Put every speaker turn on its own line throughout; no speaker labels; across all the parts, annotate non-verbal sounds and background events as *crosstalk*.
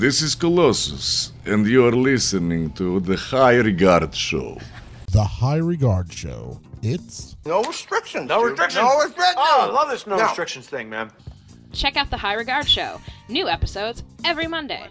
This is Colossus, and you are listening to the High Regard Show.
The High Regard Show. It's
No restrictions.
No
dude.
restrictions.
No restrictions.
Oh, I love this no,
No.
restrictions thing, man.
Check out the High Regard Show. New episodes every Monday.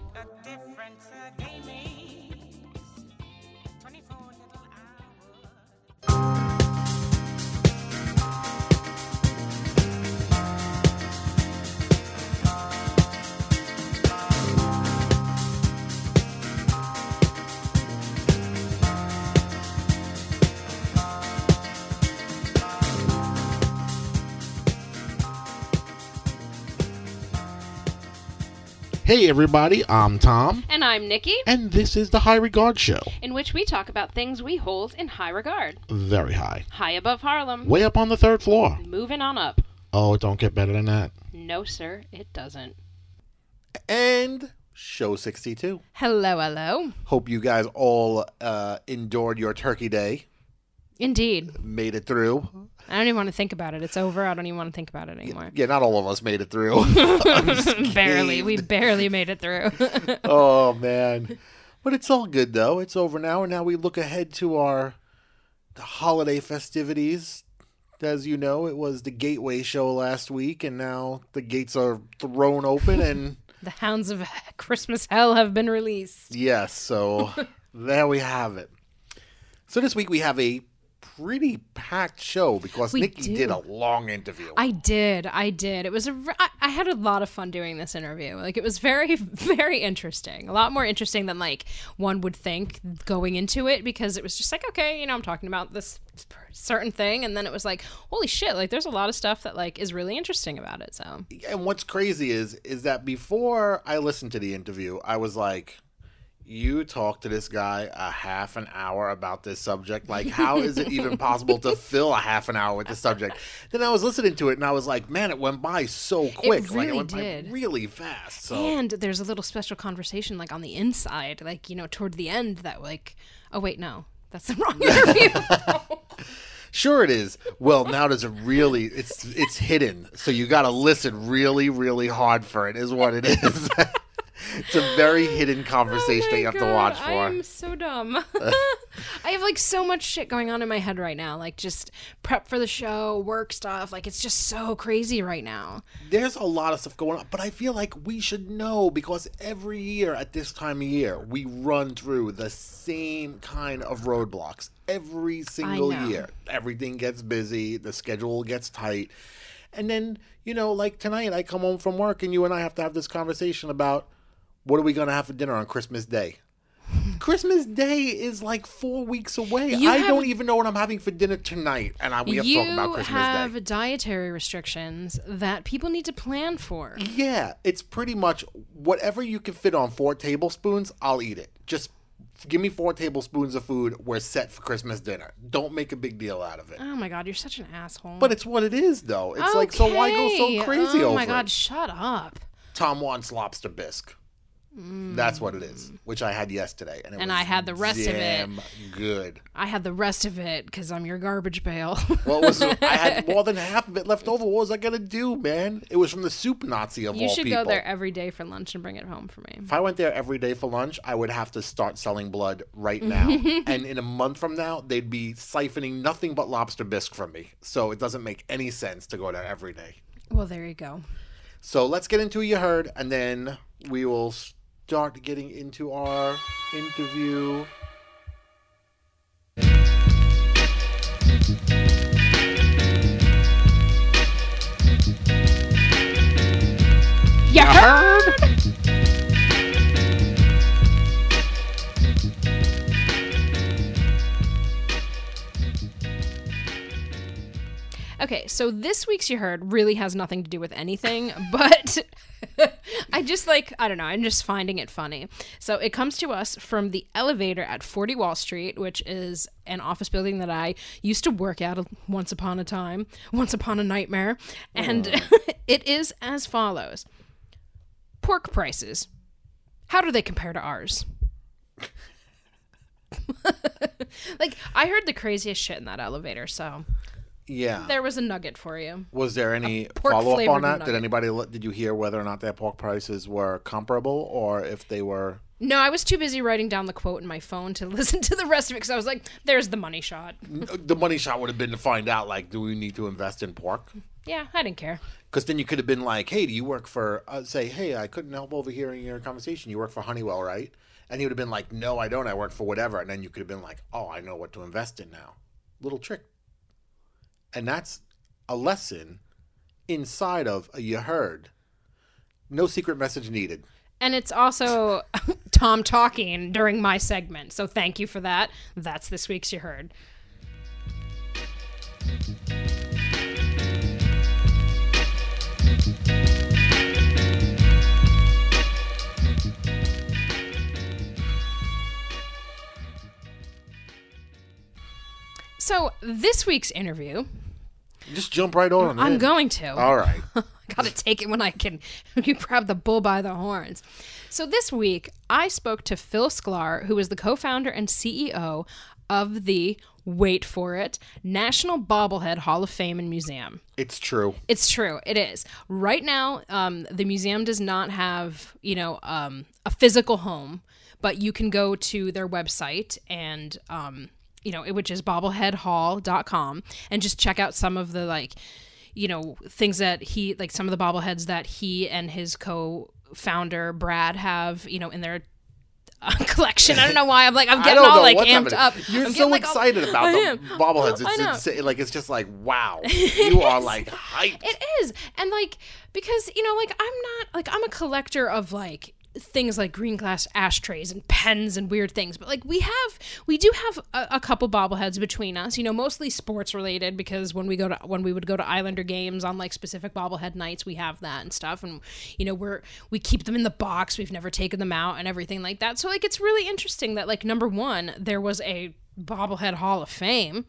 Hey everybody, I'm Tom,
And I'm Nikki,
and this is the High Regard Show.
in which we talk about things we hold in high regard.
Very high.
High above Harlem.
Way up on the third floor.
Moving on up.
Oh, it don't get better than that.
No, sir, it doesn't.
And show 62.
Hello, hello.
Hope you guys all uh, endured your turkey day,
Indeed.
made it through.
I don't even want to think about it. It's over. I don't even want to think about it anymore.
Yeah, not all of us made it through. *laughs* *laughs*
barely. We barely made it through. *laughs*
oh man, but it's all good though. It's over now, and now we look ahead to our the holiday festivities. As you know, it was the Gateway show last week, and now the gates are thrown open, and
the hounds of Christmas hell have been released.
yes, so there we have it. So this week we have a pretty packed show because
We
Nikki
do.
did a long interview.
I did. I did. It was a. I had a lot of fun doing this interview. Like it was very, *laughs* very interesting. A lot more interesting than like one would think going into it because it was just like, okay, you know, I'm talking about this certain thing, and then it was like, holy shit! Like there's a lot of stuff that like is really interesting about it. So
and what's crazy is is that before I listened to the interview, I was like, "You talk to this guy a half an hour about this subject. Like, how is it even possible to *laughs* fill a half an hour with this subject?" Then I was listening to it, and I was like, "Man, it went by so quick. like,
really
it went
did.
by really fast." So
and there's a little special conversation like on the inside, like you know, toward the end that like, oh wait, no, that's the wrong *laughs* interview.
sure it is. Well, now there's a really it's it's hidden, so you got to listen really really hard for it. Is what it is. *laughs* it's a very *laughs* oh hidden conversation
Oh
that you have to watch for.
I'm so dumb. *laughs* *laughs* I have like so much shit going on in my head right now. Like just prep for the show, work stuff. Like it's just so crazy right now.
there's a lot of stuff going on, but I feel like we should know because every year at this time of year, we run through the same kind of roadblocks every single year. Everything gets busy, the schedule gets tight. And then, you know, like tonight, I come home from work and you and I have to have this conversation about what are we going to have for dinner on Christmas Day? *laughs* Christmas Day is like four weeks away.
You
I
have-
don't even know what I'm having for dinner tonight, and I, we have to talk about Christmas
have
Day.
dietary restrictions that people need to plan for.
Yeah, it's pretty much whatever you can fit on four tablespoons, I'll eat it. Just give me four tablespoons of food. We're set for Christmas dinner. Don't make a big deal out of it.
Oh my god, you're such an asshole.
But it's what it is, though. It's like, so why go so crazy
oh my god,
it?
shut up.
Tom wants lobster bisque. That's what it is, which I had yesterday, and it.
And
was
I had the rest of it.
damn good.
I had the rest of it because I'm your garbage pail. *laughs*
What was I had more than half of it left over? What was I gonna do, man? It was from the soup Nazi of
you
all people.
You should go there every day for lunch and bring it home for me.
If I went there every day for lunch, I would have to start selling blood right now. *laughs* and in a month from now, they'd be siphoning nothing but lobster bisque from me. So it doesn't make any sense to go there every day.
Well, there you go.
So let's get into You Heard, and then we will start getting into our interview.
You heard? Okay, so this week's you heard really has nothing to do with anything, *laughs* but *laughs* I just like, I don't know, I'm just finding it funny. So it comes to us from the elevator at 40 Wall Street, which is an office building that I used to work at once upon a time, once upon a nightmare. And *laughs* it is as follows Pork prices. How do they compare to ours? *laughs* like, I heard the craziest shit in that elevator, so.
Yeah.
there was a nugget for you.
Was there any follow up on that? Did anybody did you hear whether or not their pork prices were comparable or if they were
No, I was too busy writing down the quote in my phone to *laughs* listen to the rest of it because I was like, "There's the money shot."
the money shot would have been to find out like do we need to invest in pork?
Yeah, I didn't care.
Because then you could have been like, hey, do you work for, uh, say, hey, I couldn't help overhearing your conversation. You work for Honeywell, right? And he would have been like, no, I don't. I work for whatever. And then you could have been like, oh, I know what to invest in now. Little trick. And that's a lesson inside of a you heard. No secret message needed.
And it's also *laughs* Tom talking during my segment. So thank you for that. That's this week's You Heard. So this week's interview,
Just jump right on.
I'm
in.
going to.
All right. *laughs*
Gotta take it when I can. *laughs* You grab the bull by the horns. So this week, I spoke to Phil Sklar, who is the co-founder and CEO of the wait for it National Bobblehead Hall of Fame and Museum.
It's true.
It's true. It is. Right now, um, the museum does not have, you know, um, a physical home, but you can go to their website and, um, you know, which is bobbleheadhall.com and just check out some of the, like, you know, things that he, like some of the bobbleheads that he and his co founder, Brad, have, you know, in their uh, *laughs* collection. I don't know why. I'm like, I'm getting all like amped
happening.
up.
You're
I'm
so
like, all-
excited about *laughs* the bobbleheads. It's, insane. like it's just like wow, *laughs* you are like hyped.
It is. And like because you know like I'm not like I'm a collector of like things like green glass ashtrays and pens and weird things but like we have we do have a, a couple bobbleheads between us you know mostly sports related because when we go to when we would go to islander games on like specific bobblehead nights we have that and stuff and you know we're we keep them in the box we've never taken them out and everything like that so like it's really interesting that like number one there was a bobblehead hall of fame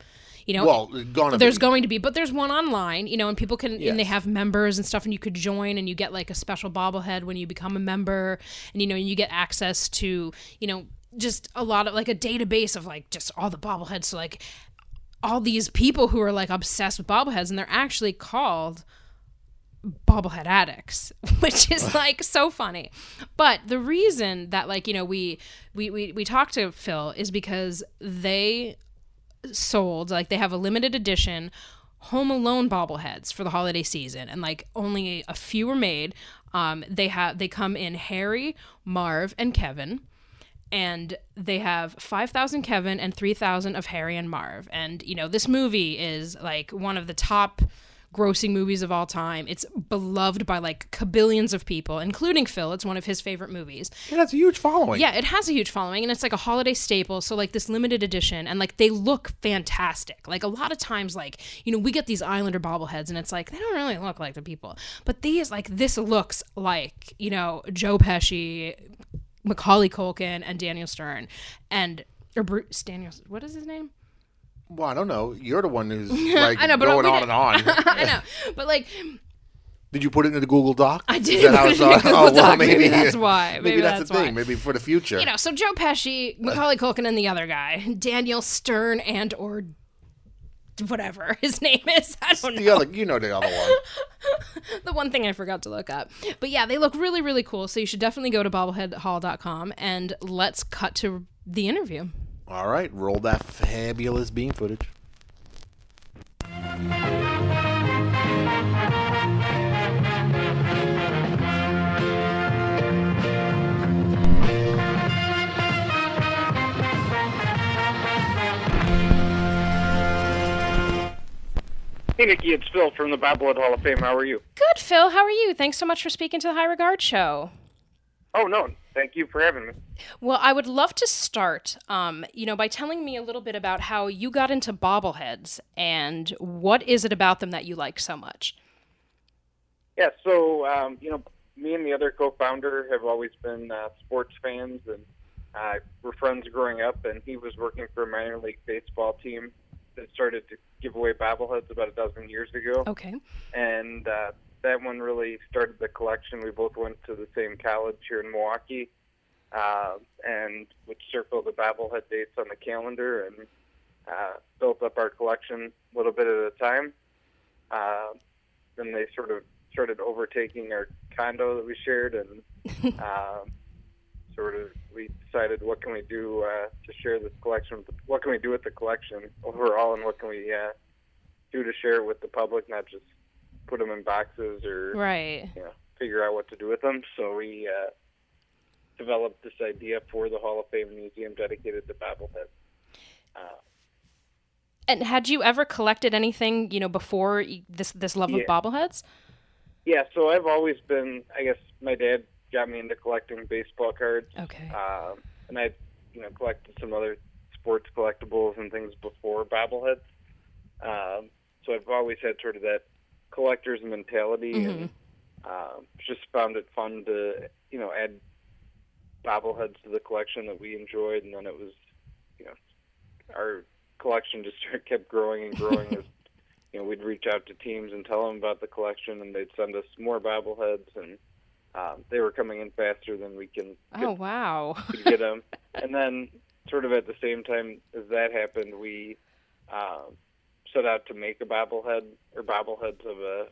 you know
Well, gonna
there's
be.
going to be but there's one online you know and people can and they have members and stuff and you could join and you get like a special bobblehead when you become a member and you know you get access to you know just a lot of like a database of like just all the bobbleheads so like all these people who are like obsessed with bobbleheads and they're actually called bobblehead addicts *laughs* which is *laughs* like so funny but the reason that like you know we we we, we talked to phil is because they sold like they have a limited edition home alone bobbleheads for the holiday season and like only a few were made. Um they have they come in harry marv and kevin and they have 5000 kevin and 3000 of harry and marv. And you know this movie is like one of the top grossing movies of all time it's beloved by like kabillions of people including phil it's one of his favorite movies
It has a huge following.
yeah, it has a huge following and it's like a holiday staple. So like this limited edition and like they look fantastic. Like a lot of times like, you know, we get these Islander bobbleheads and it's like they don't really look like the people. But these like this looks like, you know, Joe Pesci, Macaulay Culkin and Daniel Stern and or Bruce Daniel what is his name?
Well, I don't know. You're the one who's *laughs* like
I know, but
going on and on. *laughs*
I know. But like
Did you put it in the Google Doc?
I did
that
put it in
on?
Oh, Google
oh, well, maybe,
Maybe that's *laughs* why.
Maybe,
Maybe
that's,
that's
the thing. Maybe for the future.
you know, so Joe Pesci, Macaulay Culkin, and the other guy, Daniel Stern, and or whatever his name is. I don't know.
the other, you know, the other one.
The one thing I forgot to look up. But yeah, they look really, really cool. So you should definitely go to bobbleheadhall.com and let's cut to the interview.
All right, roll that fabulous beam footage.
Hey, Nikki, it's Phil from the Bobblehead Hall of Fame. How are you?
Good, Phil. How are you? Thanks so much for speaking to the High Regard Show.
Oh, no. Thank you for having me.
Well, I would love to start, um, you know, by telling me a little bit about how you got into bobbleheads and what is it about them that you like so much.
Yeah, so, um, you know, me and the other co founder have always been uh, sports fans, and uh, we're friends growing up, and he was working for a minor league baseball team that started to give away bobbleheads about a dozen years ago.
Okay.
and uh, that one really started the collection. We both went to the same college here in Milwaukee, uh, and would circle the bobblehead dates on the calendar. And uh, built up our collection a little bit at a time. Uh, then they sort of started overtaking our condo that we shared, and um, *laughs* sort of we decided what can we do uh, to share this collection. With the, what can we do with the collection overall, and what can we uh, do to share it with the public, not just put them in boxes or
Right.
you know figure out what to do with them. So we uh, developed this idea for the Hall of Fame Museum dedicated to bobbleheads. Uh,
And had you ever collected anything, you know, before this this love of
Yeah.
bobbleheads?
yeah, so I've always been. I guess my dad got me into collecting baseball cards.
Okay.
um, and I, you know, collected some other sports collectibles and things before bobbleheads. Um, so I've always had sort of that collector's mentality, and um, just found it fun to, you know, add bobbleheads to the collection that we enjoyed, and then it was, you know, our collection just *laughs* kept growing and growing as. *laughs* You know, we'd reach out to teams and tell them about the collection, and they'd send us more bobbleheads, and um, they were coming in faster than we can
Oh wow. *laughs*
get them. and then, sort of at the same time as that happened, we um, set out to make a bobblehead or bobbleheads of a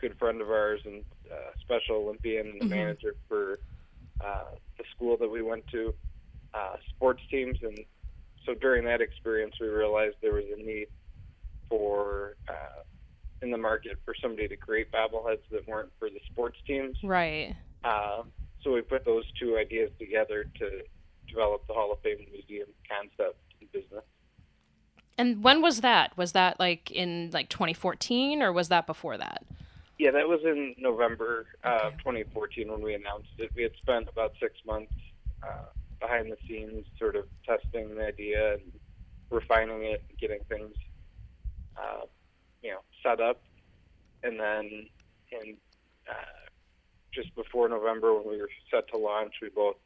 good friend of ours and uh, Special Olympian and the manager for uh, the school that we went to, uh, sports teams. And so during that experience, we realized there was a need for uh, in the market for somebody to create bobbleheads that weren't for the sports teams.
right.
Uh, so we put those two ideas together to develop the Hall of Fame Museum concept and business.
And when was that? Was that like in like 2014 or was that before that?
Yeah, that was in November uh, of 2014 when we announced it. We had spent about six months uh, behind the scenes, sort of testing the idea and refining it, and getting things, uh, you know, set up, and then in uh, just before November, when we were set to launch, we both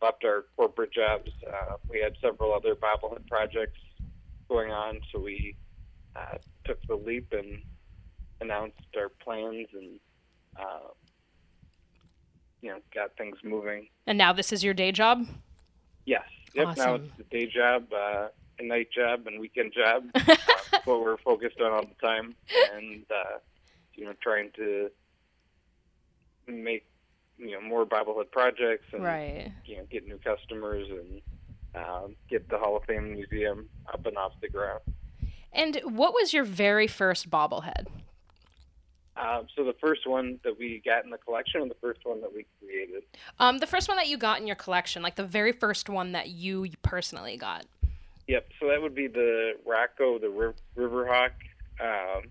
left our corporate jobs. Uh, we had several other bobblehead projects going on, so we uh, took the leap and announced our plans and uh, you know got things moving.
And now this is your day job?
Yes. Yep. Now it's a day job, uh, a night job, and weekend job. *laughs* uh, what we're focused on all the time, and uh, you know trying to make you know more bobblehead projects and
Right.
you know get new customers and um, get the Hall of Fame museum up and off the ground.
And what was your very first bobblehead?
Um, so the first one that we got in the collection, and the first one that we created.
Um, the first one that you got in your collection, like the very first one that you personally got.
Yep. So that would be the Rocco, the Riv- Riverhawk um,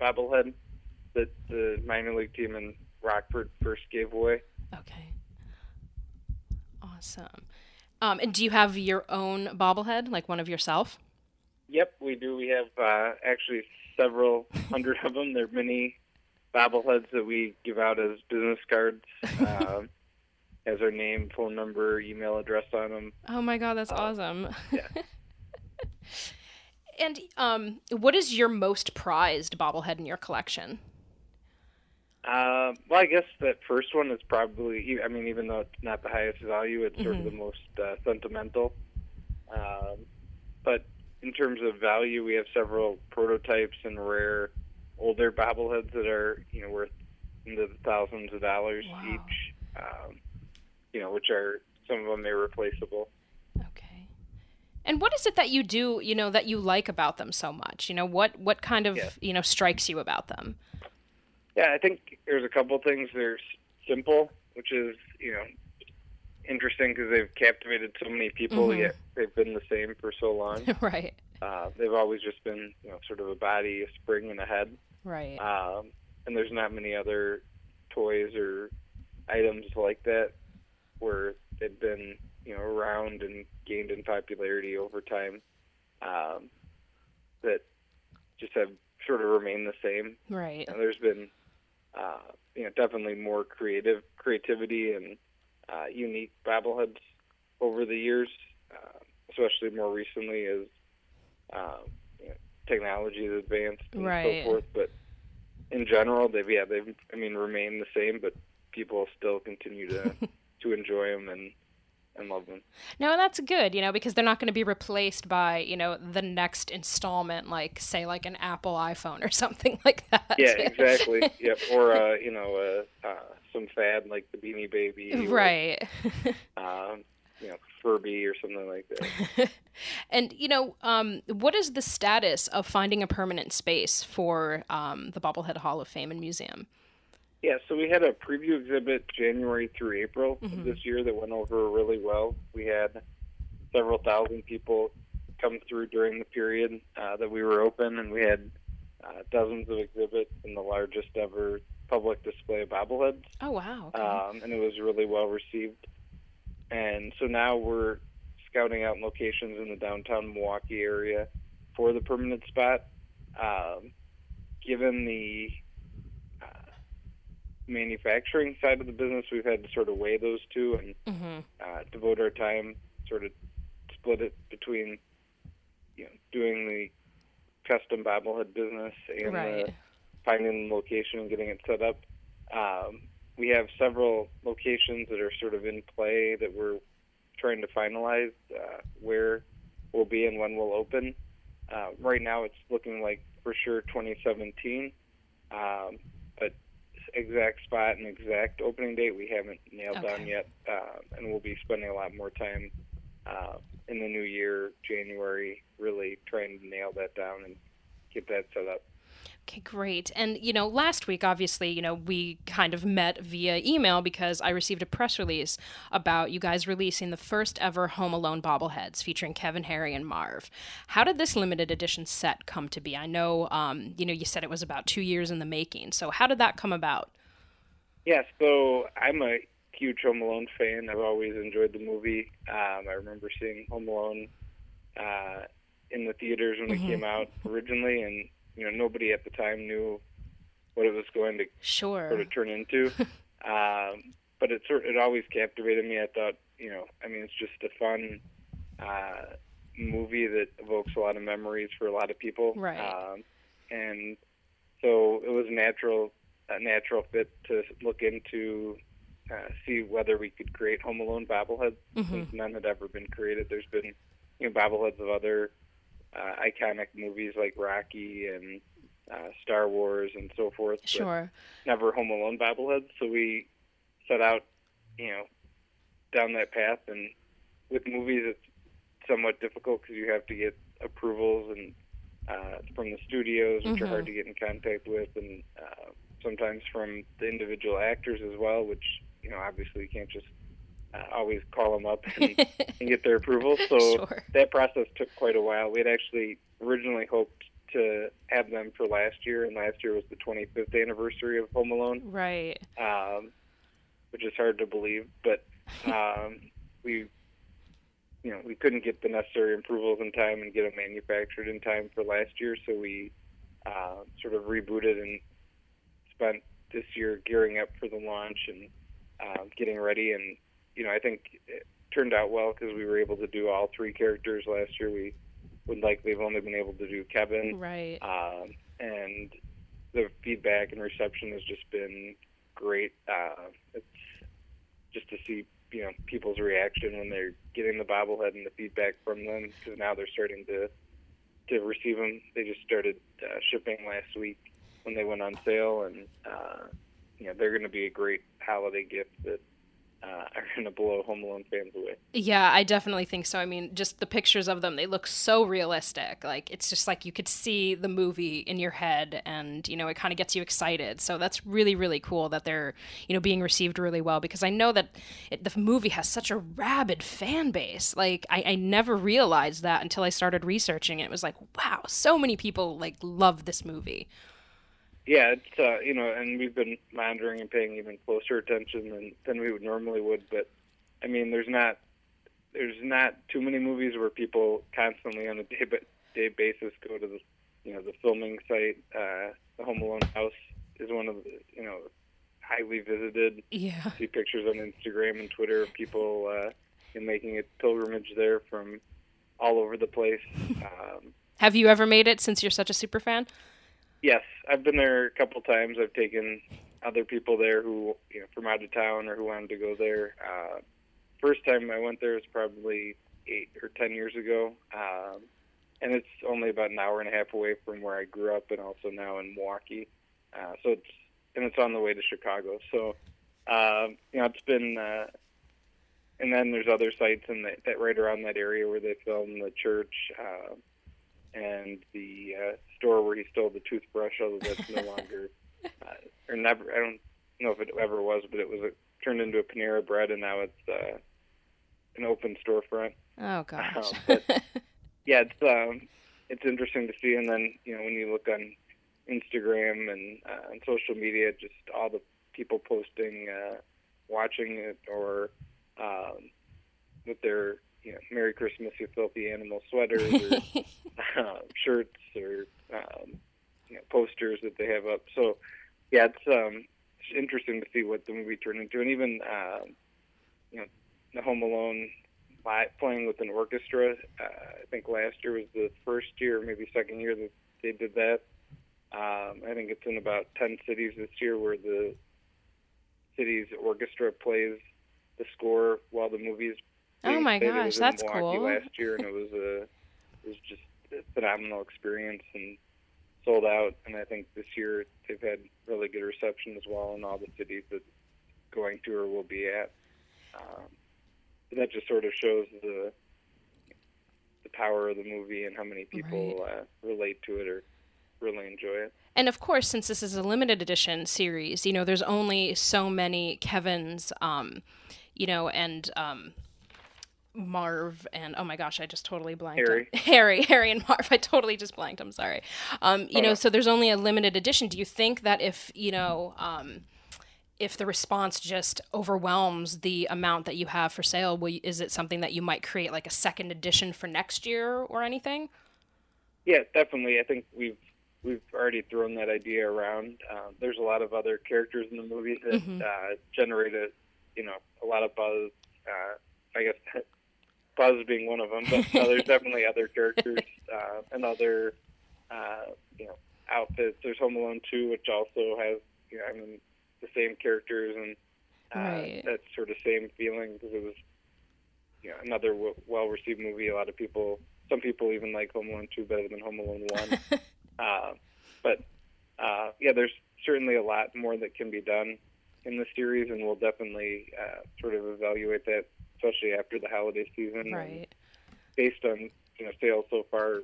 bobblehead that the minor league team in Rockford first gave away.
Okay. Awesome. Um, and do you have your own bobblehead, like one of yourself?
Yep, we do. We have uh, actually several *laughs* hundred of them. They're mini bobbleheads that we give out as business cards. *laughs* Has our name, phone number, email address on them.
Oh my god, that's
Uh,
awesome.
yeah. *laughs*
and um, what is your most prized bobblehead in your collection?
Uh, well, I guess that first one is probably. I mean, even though it's not the highest value, it's sort of the most uh, sentimental. Um, but in terms of value, we have several prototypes and rare older bobbleheads that are you know worth into the thousands of dollars
Wow.
each. Um, you know, which are some of them irreplaceable.
Okay. And what is it that you do, you know, that you like about them so much? You know, what what kind of,
Yeah.
you know, strikes you about them?
Yeah, I think there's a couple things. They're simple, which is you know interesting because they've captivated so many people.
Mhm.
Yet they've been the same for so long. *laughs*
right.
Uh, they've always just been you know sort of a body, a spring, and a head.
Right.
Um, and there's not many other toys or items like that where they've been you know around and gained in popularity over time. Um, that just have sort of remained the same.
right.
And there's been, uh, you know, definitely more creative creativity and uh, unique bobbleheads over the years, uh, especially more recently as um, you know, technology has advanced and
Right.
so forth. But in general, they've yeah they've I mean remained the same, but people still continue to *laughs* to enjoy them and and love them.
No, that's good, you know, because they're not going to be replaced by, you know, the next installment, like say, like an Apple iPhone or *laughs* something like that.
Yeah, exactly. yep. Or uh, you know, uh, uh, some fad like the Beanie Baby, or,
right. *laughs*
um, you know, Furby or something like that. *laughs*
and you know, um, what is the status of finding a permanent space for um, the Bobblehead Hall of Fame and Museum?
Yeah, so we had a preview exhibit January through April
Mhm.
of this year that went over really well. We had several thousand people come through during the period uh, that we were open, and we had uh, dozens of exhibits and the largest ever public display of bobbleheads.
Oh wow. Okay.
um, and it was really well received. And so now we're scouting out locations in the downtown Milwaukee area for the permanent spot. Um, given the manufacturing side of the business, we've had to sort of weigh those two and
hmm
uh, devote our time, sort of split it between, you know, doing the custom bobblehead business and the
Right.
finding the location and getting it set up. Um, we have several locations that are sort of in play that we're trying to finalize uh, where we'll be and when we'll open. Uh, right now, it's looking like for sure 2017, um, exact spot and exact opening date we haven't nailed down yet, uh, and we'll be spending a lot more time uh, in the new year, January, really trying to nail that down and get that set up.
Okay, great. And, you know, last week, obviously, you know, we kind of met via email because I received a press release about you guys releasing the first ever Home Alone bobbleheads featuring Kevin, Harry, and Marv. How did this limited edition set come to be? I know, um, you know, you said it was about two years in the making. So how did that come about?
Yeah, so I'm a huge Home Alone fan. I've always enjoyed the movie. Um, I remember seeing Home Alone uh, in the theaters when
Mhm.
it came out originally, and you know nobody at the time knew what it was going to
Sure.
sort of turn into. *laughs* um, but it sort it always captivated me. I thought, you know, I mean, it's just a fun uh, movie that evokes a lot of memories for a lot of people.
Right.
Um, and so it was natural a natural fit to look into uh, see whether we could create Home Alone bobbleheads
Mhm.
since none had ever been created. There's been you know bobbleheads of other uh, iconic movies like Rocky and uh, Star Wars and so forth. but
Sure.
never Home Alone bobbleheads. So we set out, you know, down that path. And with movies, it's somewhat difficult because you have to get approvals and uh, from the studios, which are
Mhm.
hard to get in contact with, and uh, sometimes from the individual actors as well, which you know obviously you can't just uh, always call them up and, *laughs* and get their approval. So
Sure.
that process took quite a while. We had actually originally hoped to have them for last year, and last year was the 25th anniversary of Home Alone,
Right.
um, which is hard to believe. But *laughs* um, we, you know, we couldn't get the necessary approvals in time and get them manufactured in time for last year, so we uh, sort of rebooted and spent this year gearing up for the launch and uh, getting ready. And you know, I think it turned out well because we were able to do all three characters last year. We would likely have only been able to do Kevin,
Right.
um, and the feedback and reception has just been great. Uh, it's just to see you know people's reaction when they're getting the bobblehead and the feedback from them because now they're starting to to receive them. They just started uh, shipping last week when they went on sale, and uh, you know they're going to be a great holiday gift that uh, *laughs* are going to blow Home Alone fans away.
Yeah, I definitely think so. I mean, just the pictures of them, they look so realistic. Like, it's just like you could see the movie in your head and, you know, it kind of gets you excited. So that's really, really cool that they're, you know, being received really well because I know that it, the movie has such a rabid fan base. Like, I, I never realized that until I started researching it. It was like, wow, so many people, like, love this movie.
Yeah, it's uh, you know, and we've been monitoring and paying even closer attention than than we would normally would. But I mean, there's not there's not too many movies where people constantly on a day by day basis go to the you know the filming site. Uh, the Home Alone house is one of the you know highly visited.
Yeah.
See pictures on Instagram and Twitter of people uh, making a pilgrimage there from all over the place. *laughs* Um,
Have you ever made it since you're such a super fan?
Yes, I've been there a couple times. I've taken other people there who, you know, from out of town or who wanted to go there. Uh, first time I went there was probably eight or ten years ago, um, and it's only about an hour and a half away from where I grew up, and also now in Milwaukee. Uh, so it's and it's on the way to Chicago. So um, you know, it's been. Uh, and then there's other sites in that, that right around that area where they filmed the church uh, and the uh, store where he stole the toothbrush, although that's no *laughs* longer uh, or never. I don't know if it ever was, but it was a, turned into a Panera Bread, and now it's uh, an open storefront.
Oh gosh.
Um, but *laughs* yeah, it's um, it's interesting to see, and then you know when you look on Instagram and uh, on social media, just all the people posting, uh, watching it, or um, with their you know Merry Christmas, you filthy animal *laughs* sweaters, or uh, shirts, or um, you know, posters that they have up. So yeah, it's um, it's interesting to see what the movie turned into, and even um, you know the Home Alone playing with an orchestra. Uh, I think last year was the first year, maybe second year that they did that. Um, I think it's in about ten cities this year where the city's orchestra plays the score while the movie's.
Oh my. Gosh, that's
Milwaukee
cool.
Last year, and it was a it was just a phenomenal experience and sold out. And I think this year they've had really good reception as well in all the cities that going to or will be at. Um, but that just sort of shows the the power of the movie and how many people uh, relate to it or really enjoy it.
And of course, since this is a limited edition series, you know, there's only so many Kevins, um, you know, and um, Marv and oh my gosh, I just totally blanked.
Harry.
On, *laughs* Harry, Harry and Marv. I totally just blanked. I'm sorry. Um, you
Oh,
know,
no.
so there's only a limited edition. Do you think that if you know, um, if the response just overwhelms the amount that you have for sale, will you, is it something that you might create like a second edition for next year or anything?
Yeah, definitely. I think we've we've already thrown that idea around. Um, there's a lot of other characters in the movie that
Mhm.
uh, generated, you know, a lot of buzz. Uh, I guess buzz being one of them, but uh, there's *laughs* definitely other characters uh, and other, uh, you know, outfits. There's Home Alone 2, which also has, you know, I mean, the same characters and uh,
Right.
that sort of same feeling because it was, you know, another w- well-received movie. A lot of people, some people even like Home Alone 2 better than Home Alone 1. *laughs* uh, but uh, yeah, there's certainly a lot more that can be done in the series, and we'll definitely uh, sort of evaluate that, especially after the holiday season.
Right.
based on you know sales so far,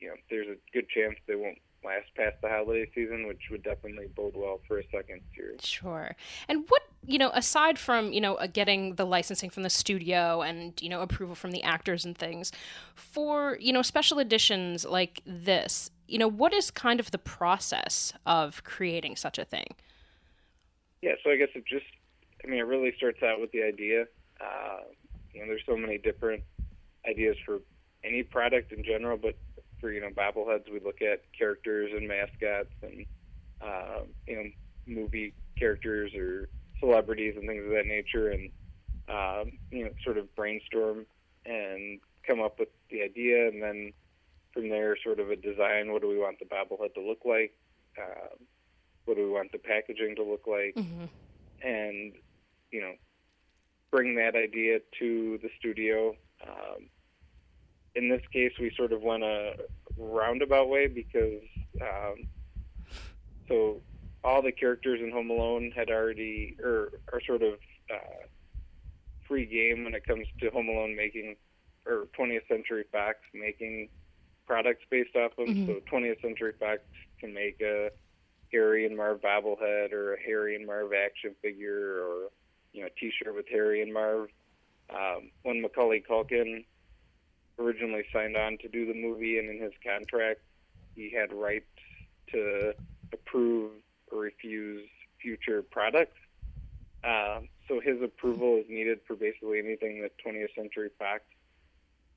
you know, there's a good chance they won't last past the holiday season, which would definitely bode well for a second series.
Sure. And what, you know, aside from, you know, uh, getting the licensing from the studio and, you know, approval from the actors and things, for, you know, special editions like this, you know, what is kind of the process of creating such a thing?
Yeah, so I guess it just, I mean, it really starts out with the idea. Uh, you know, there's so many different ideas for any product in general, but for, you know, bobbleheads, we look at characters and mascots and, uh, you know, movie characters or celebrities and things of that nature and, um, you know, sort of brainstorm and come up with the idea and then from there sort of a design. What do we want the bobblehead to look like? Um, what do we want the packaging to look like?
Mm-hmm.
and you know bring that idea to the studio. Um, in this case, we sort of went a roundabout way because um, so all the characters in Home Alone had already or are sort of uh, free game when it comes to Home Alone making or 20th Century Fox making products based off them.
Mhm.
So 20th Century Fox can make a Harry and Marv bobblehead or a Harry and Marv action figure or you know a T-shirt with Harry and Marv. Um, when Macaulay Culkin originally signed on to do the movie, and in his contract, he had rights to approve or refuse future products. Um, so his approval is needed for basically anything that 20th Century Fox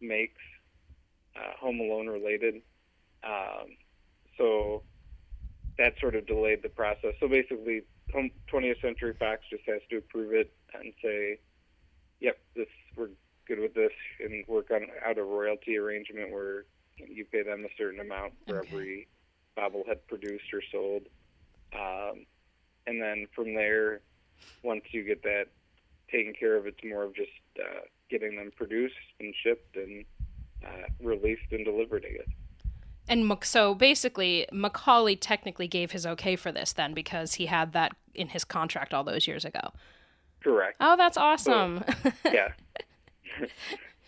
makes uh, Home Alone related. Um, so that sort of delayed the process. So basically, 20th Century Fox just has to approve it and say, "Yep, this we're good with this," and work on out a royalty arrangement where you pay them a certain amount for
Okay.
every bobblehead produced or sold. Um, and then from there, once you get that taken care of, it's more of just uh, getting them produced and shipped and uh, released and delivered. I guess.
And so basically, Macaulay technically gave his okay for this then because he had that in his contract all those years ago.
Correct.
Oh, that's awesome.
yeah.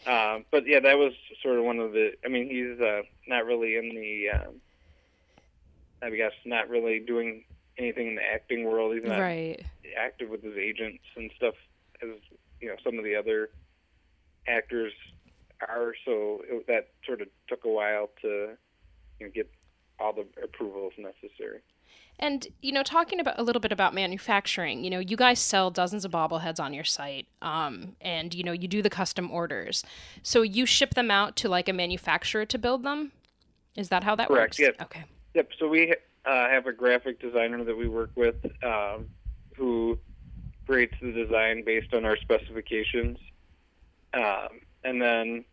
*laughs* um, but yeah, that was sort of one of the. I mean, he's uh, not really in the. Um, I guess not really doing anything in the acting world. He's not
right.
active with his agents and stuff as you know some of the other actors are. So it, that sort of took a while to you know, get all the approvals necessary.
And you know, talking about a little bit about manufacturing, you know, you guys sell dozens of bobbleheads on your site, um, and you know, you do the custom orders. So you ship them out to like a manufacturer to build them. Is that how that
Correct,
works?
yes.
Okay.
Yep. So we uh, have a graphic designer that we work with um, who creates the design based on our specifications, um, and then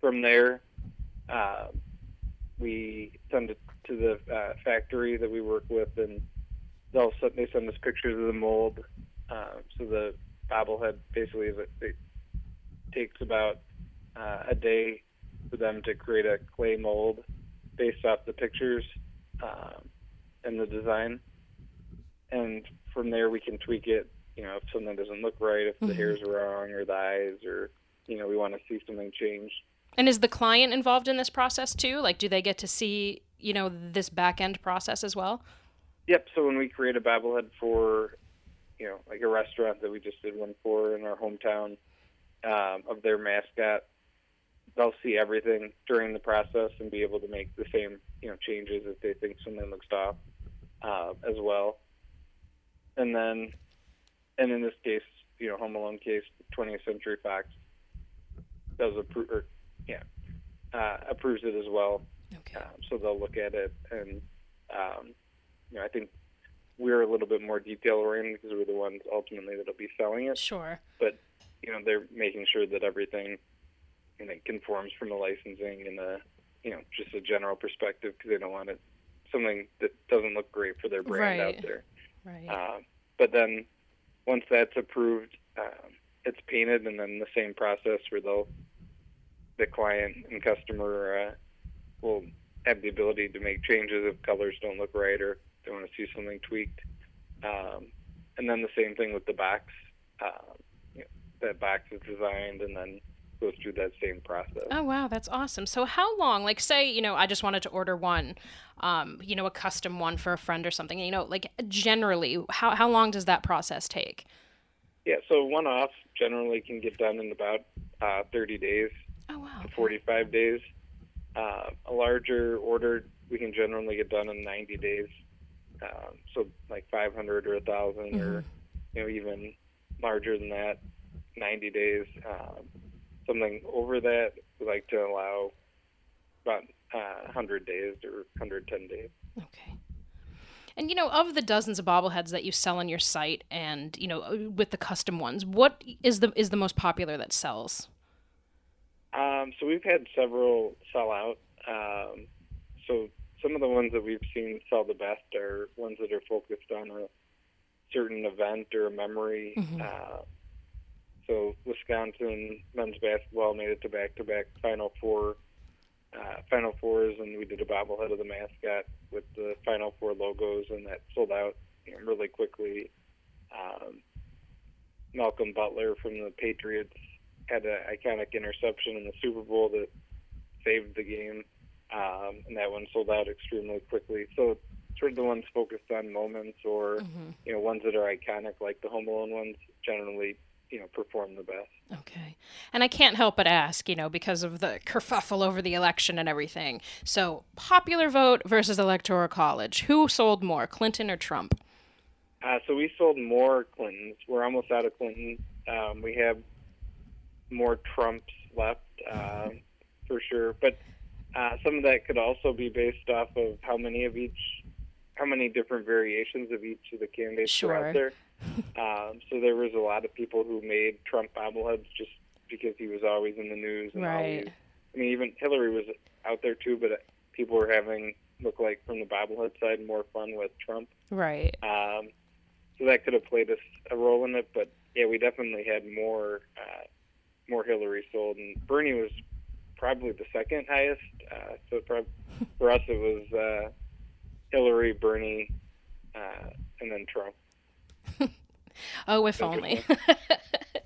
from there, uh, we send it to the uh, factory that we work with, and they'll send, they send us pictures of the mold. Uh, so the bobblehead basically is a, it takes about uh, a day for them to create a clay mold based off the pictures um, and the design. And from there, we can tweak it. You know, if something doesn't look right, if the
Mhm.
hair's wrong or the eyes, or you know, we want to see something change.
And is the client involved in this process too? Like, do they get to see, you know, this back end process as well?
Yep. So when we create a bobblehead for, you know, like a restaurant that we just did one for in our hometown um, of their mascot, they'll see everything during the process and be able to make the same, you know, changes if they think something looks off uh, as well. And then, and in this case, you know, Home Alone case, 20th Century Fox does approve, yeah, uh, approves it as well.
Okay.
Um, so they'll look at it, and um, you know, I think we're a little bit more detail oriented because we're the ones ultimately that'll be selling it.
Sure.
But you know, they're making sure that everything you know conforms from a licensing and a you know just a general perspective because they don't want it something that doesn't look great for their brand
Right.
out there.
Right.
Um, but then once that's approved, um, it's painted, and then the same process where they'll the client and customer uh, will have the ability to make changes if colors don't look right or they want to see something tweaked. Um, and then the same thing with the box. Um, you know, that box is designed and then goes through that same process.
Oh wow, that's awesome. So how long? Like say, you know, I just wanted to order one, um, you know, a custom one for a friend or something. You know, like generally, how how long does that process take?
Yeah, so one off generally can get done in about uh, 30 days.
Oh wow.
to 45 days. Uh, a larger order we can generally get done in 90 days. Um, so like 500 or 1,000 or you know even larger than that, 90 days. Um, something over that we like to allow about uh, 100 days or 110 days.
Okay. And you know, of the dozens of bobbleheads that you sell on your site, and you know, with the custom ones, what is the is the most popular that sells?
Um, so we've had several sell out. Um, so some of the ones that we've seen sell the best are ones that are focused on a certain event or a memory.
Mhm.
Uh, so Wisconsin men's basketball made it to back-to-back Final Four, uh, Final Fours, and we did a bobblehead of the mascot with the Final Four logos, and that sold out you know, really quickly. Um, Malcolm Butler from the Patriots had an iconic interception in the Super Bowl that saved the game, um, and that one sold out extremely quickly. So sort of the ones focused on moments or
Mhm.
you know ones that are iconic, like the Home Alone ones, generally you know perform the best.
Okay. And I can't help but ask, you know, because of the kerfuffle over the election and everything. So, popular vote versus electoral college. Who sold more, Clinton or Trump?
Uh, so we sold more Clintons. We're almost out of Clinton. Um, we have more Trumps left um, for sure, but uh, some of that could also be based off of how many of each, how many different variations of each of the candidates
Sure.
out there. *laughs* um, so there was a lot of people who made Trump bobbleheads just because he was always in the news and
Right.
always. I mean, even Hillary was out there too, but people were having look like from the bobblehead side more fun with Trump.
Right.
Um, so that could have played a, a role in it, but yeah, we definitely had more uh, more Hillary sold, and Bernie was probably the second highest. Uh, so prob- *laughs* for us, it was uh, Hillary, Bernie, uh, and then Trump. *laughs*
Oh, if only.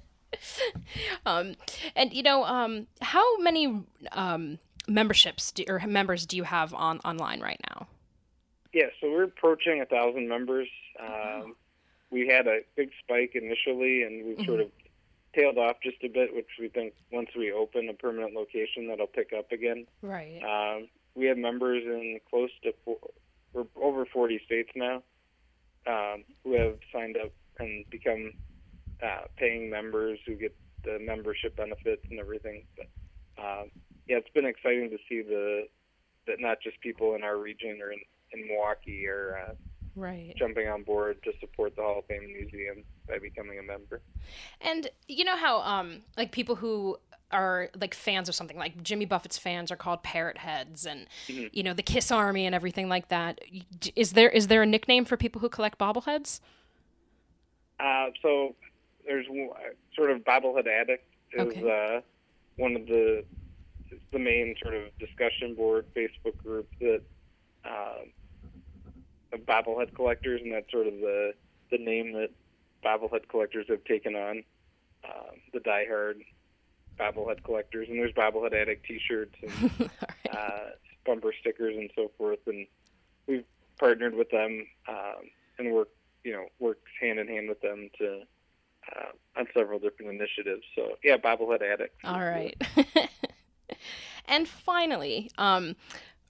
*laughs* um, and you know, um, how many um, memberships do, or members do you have on online right now?
Yeah, so we're approaching a thousand members. Um, we had a big spike initially, and we've sort of tailed off just a bit, which we think once we open a permanent location, that'll pick up again.
Right.
Um, we have members in close to four, we're over 40 states now um, who have signed up and become uh, paying members who get the membership benefits and everything. But um, yeah, it's been exciting to see the that not just people in our region or in, in Milwaukee are uh,
right.
jumping on board to support the Hall of Fame Museum by becoming a member.
And you know how um like people who are like fans of something like Jimmy Buffett's fans are called parrot heads and you know the Kiss Army and everything like that. Is there is there a nickname for people who collect bobbleheads?
Uh, so there's sort of bobblehead addict is
Okay.
uh, one of the the main sort of discussion board Facebook group that of bobblehead collectors, and that's sort of the the name that bobblehead collectors have taken on. Um, the diehard bobblehead collectors, and there's bobblehead addict T-shirts and *laughs* uh, bumper stickers and so forth. And we've partnered with them um, and work, you know, worked hand in hand with them to uh, on several different initiatives. So yeah, bobblehead addicts.
All right. *laughs* and finally, um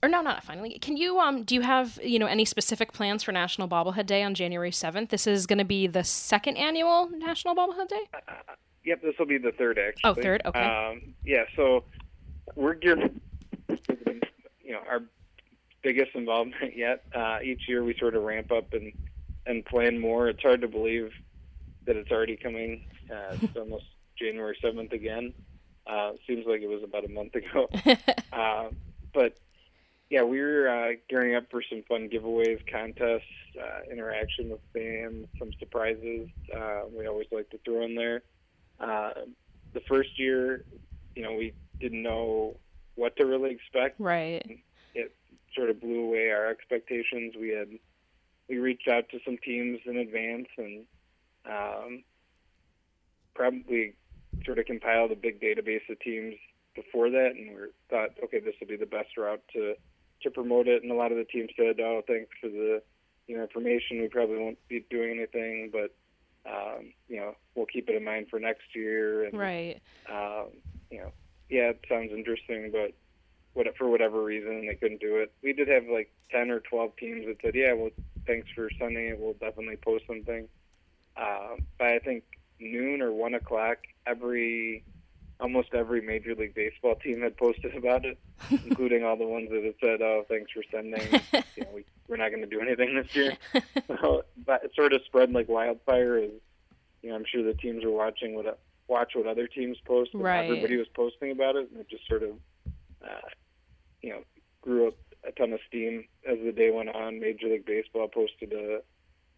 or no, not finally. Can you um do you have, you know, any specific plans for National Bobblehead Day on January 7th? This is going to be the second annual National Bobblehead Day?
Yep, this will be the third actually.
Oh, third, okay.
Um, yeah, so we're geared, you know, our biggest involvement *laughs* yet. Uh, each year we sort of ramp up and and plan more. It's hard to believe that it's already coming. Uh, it's *laughs* almost January seventh again. Uh, seems like it was about a month ago. *laughs* uh, but yeah, we're uh, gearing up for some fun giveaways, contests, uh, interaction with fans, some surprises. Uh, we always like to throw in there. Uh, the first year, you know, we didn't know what to really expect.
Right.
It sort of blew away our expectations. We had we reached out to some teams in advance and um, probably sort of compiled a big database of teams before that, and we thought, okay, this will be the best route to to promote it. And a lot of the teams said, oh, thanks for the you know information. We probably won't be doing anything, but um, you know, we'll keep it in mind for next year. And,
Right.
um, you know, yeah, it sounds interesting, but what for whatever reason they couldn't do it. We did have like ten or twelve teams that said, "Yeah, well, thanks for sending it. We'll definitely post something." Uh, by I think noon or one o'clock, every almost every Major League Baseball team had posted about it, *laughs* including all the ones that had said, "Oh, thanks for sending." *laughs* you know, we, we're not going to do anything this year. *laughs* so that it sort of spread like wildfire. As you know, I'm sure the teams were watching what watch what other teams post.
Right.
Everybody was posting about it, and it just sort of, uh, you know, grew up a ton of steam as the day went on. Major League Baseball posted a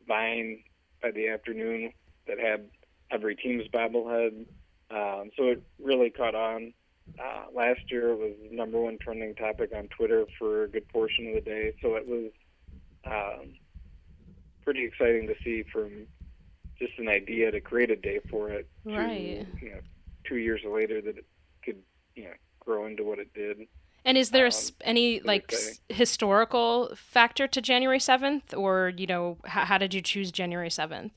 Vine by the afternoon that had every team's bobblehead. Um, so it really caught on. Uh, last year was number one trending topic on Twitter for a good portion of the day. So it was um, pretty exciting to see from just an idea to create a day for it to
Right.
you know two years later that it could you know grow into what it did.
And is there
Um,
any like s- historical factor to January 7th or, you know, h- how did you choose January 7th?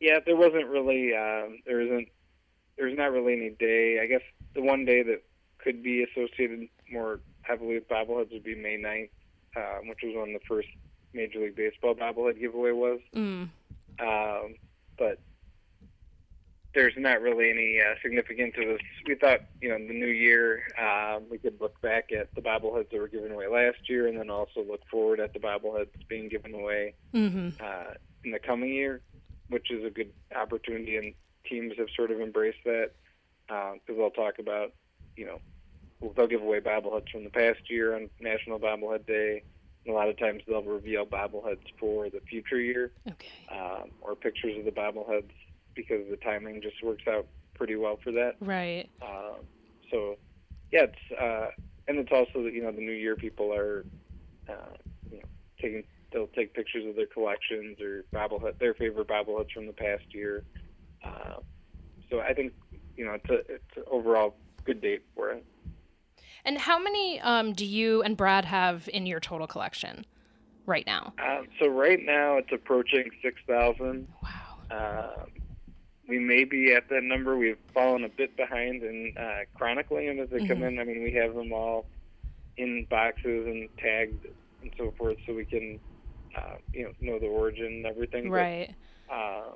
Yeah, there wasn't really um, there isn't there's not really any day. I guess the one day that could be associated more heavily with bobbleheads would be May 9th, um, which was when the first Major League Baseball bobblehead giveaway was.
Mm.
Um, but there's not really any uh, significance to this. We thought, you know, in the new year uh, we could look back at the bobbleheads that were given away last year, and then also look forward at the bobbleheads being given away
Mhm.
uh, in the coming year, which is a good opportunity, and teams have sort of embraced that because they'll talk about, you know, they'll give away bobbleheads from the past year on National Bobblehead Day. And a lot of times they'll reveal bobbleheads for the future year
Okay.
um, or pictures of the bobbleheads. because the timing just works out pretty well for that.
Right.
Um, so, yeah, it's uh, and it's also that you know the new year people are uh, you know taking they'll take pictures of their collections or bobblehead their favorite bobbleheads from the past year. Uh, so I think you know it's a it's an overall good date for it.
And how many um, do you and Brad have in your total collection right now?
Um, so right now it's approaching six thousand.
Wow.
Um, we may be at that number. We've fallen a bit behind in uh, chronicling them as they come in. I mean, we have them all in boxes and tagged and so forth, so we can, uh, you know, know the origin and everything. But,
Right.
uh,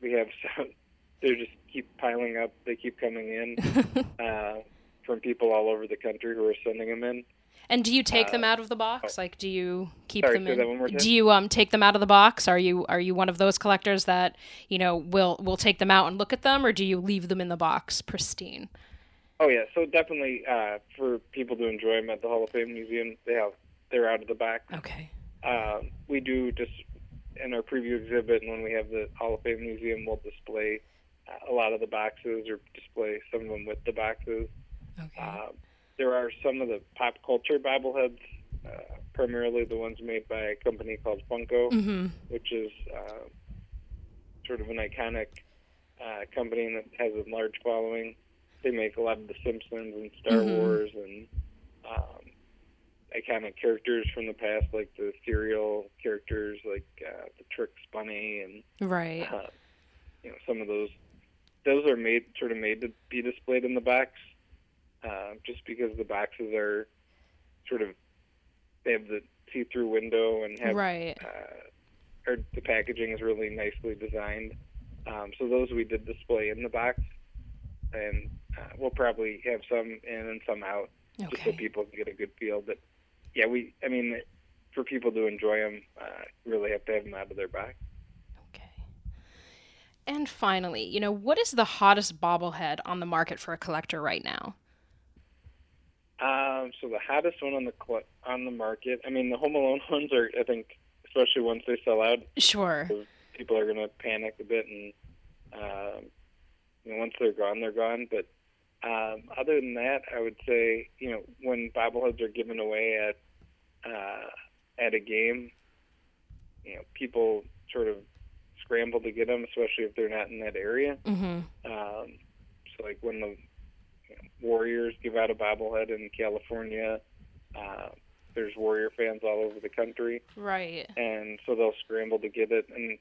we have *laughs* some. They just keep piling up. They keep coming in *laughs* uh, from people all over the country who are sending them in.
And do you take them out of the box? Like, do you keep
Uh, oh. Sorry,
them in?
that one more time?
Do you um take them out of the box? Are you are you one of those collectors that you know will will take them out and look at them, or do you leave them in the box pristine?
Oh yeah, so definitely uh, for people to enjoy them at the Hall of Fame Museum, they have they're out of the box.
Okay.
Um, we do just in our preview exhibit, and when we have the Hall of Fame Museum, we'll display uh, a lot of the boxes or display some of them with the boxes.
Okay.
Um, there are some of the pop culture bobbleheads, uh, primarily the ones made by a company called Funko,
mm-hmm.
which is uh, sort of an iconic uh, company that has a large following. They make a lot of The Simpsons and Star
Mhm.
Wars and um, iconic characters from the past, like the cereal characters, like uh, the Trix Bunny, and
Right.
uh, you know some of those. Those are made sort of made to be displayed in the box, uh, just because the boxes are sort of they have the see-through window and have
Right.
uh, or the packaging is really nicely designed. Um, so those we did display in the box, and uh, we'll probably have some in and some out, just so people can get a good feel. But yeah, we, I mean, for people to enjoy them, uh, really have to have them out of their box.
And finally, you know, what is the hottest bobblehead on the market for a collector right now?
Um, so the hottest one on the cl- on the market, I mean, the Home Alone *laughs* ones are, I think, especially once they sell out,
Sure.
people are going to panic a bit, and um, you know, once they're gone, they're gone. But um, other than that, I would say, you know, when bobbleheads are given away at uh, at a game, you know, people sort of scramble to get them, especially if they're not in that area.
Mm-hmm.
Um, so, like when the you know, Warriors give out a bobblehead in California, uh, there's Warrior fans all over the country
Right.
and so they'll scramble to get it, and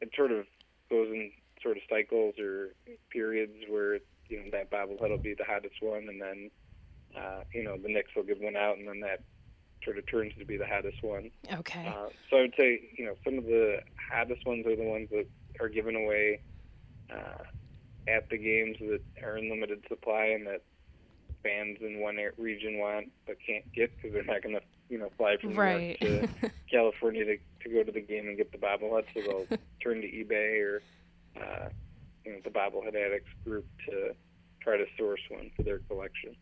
it sort of goes in sort of cycles or periods where you know that bobblehead will be the hottest one, and then uh, you know the Knicks will give one out, and then that sort of turns to be the hottest one.
Okay.
Uh, so I would say you know some of the hottest ones are the ones that are given away uh, at the games that are in limited supply and that fans in one region want but can't get because they're not going to you know fly from New
right.
York to *laughs* California to, to go to the game and get the bobblehead, so they'll *laughs* turn to eBay or uh, you know the bobblehead addicts group to try to source one for their collection.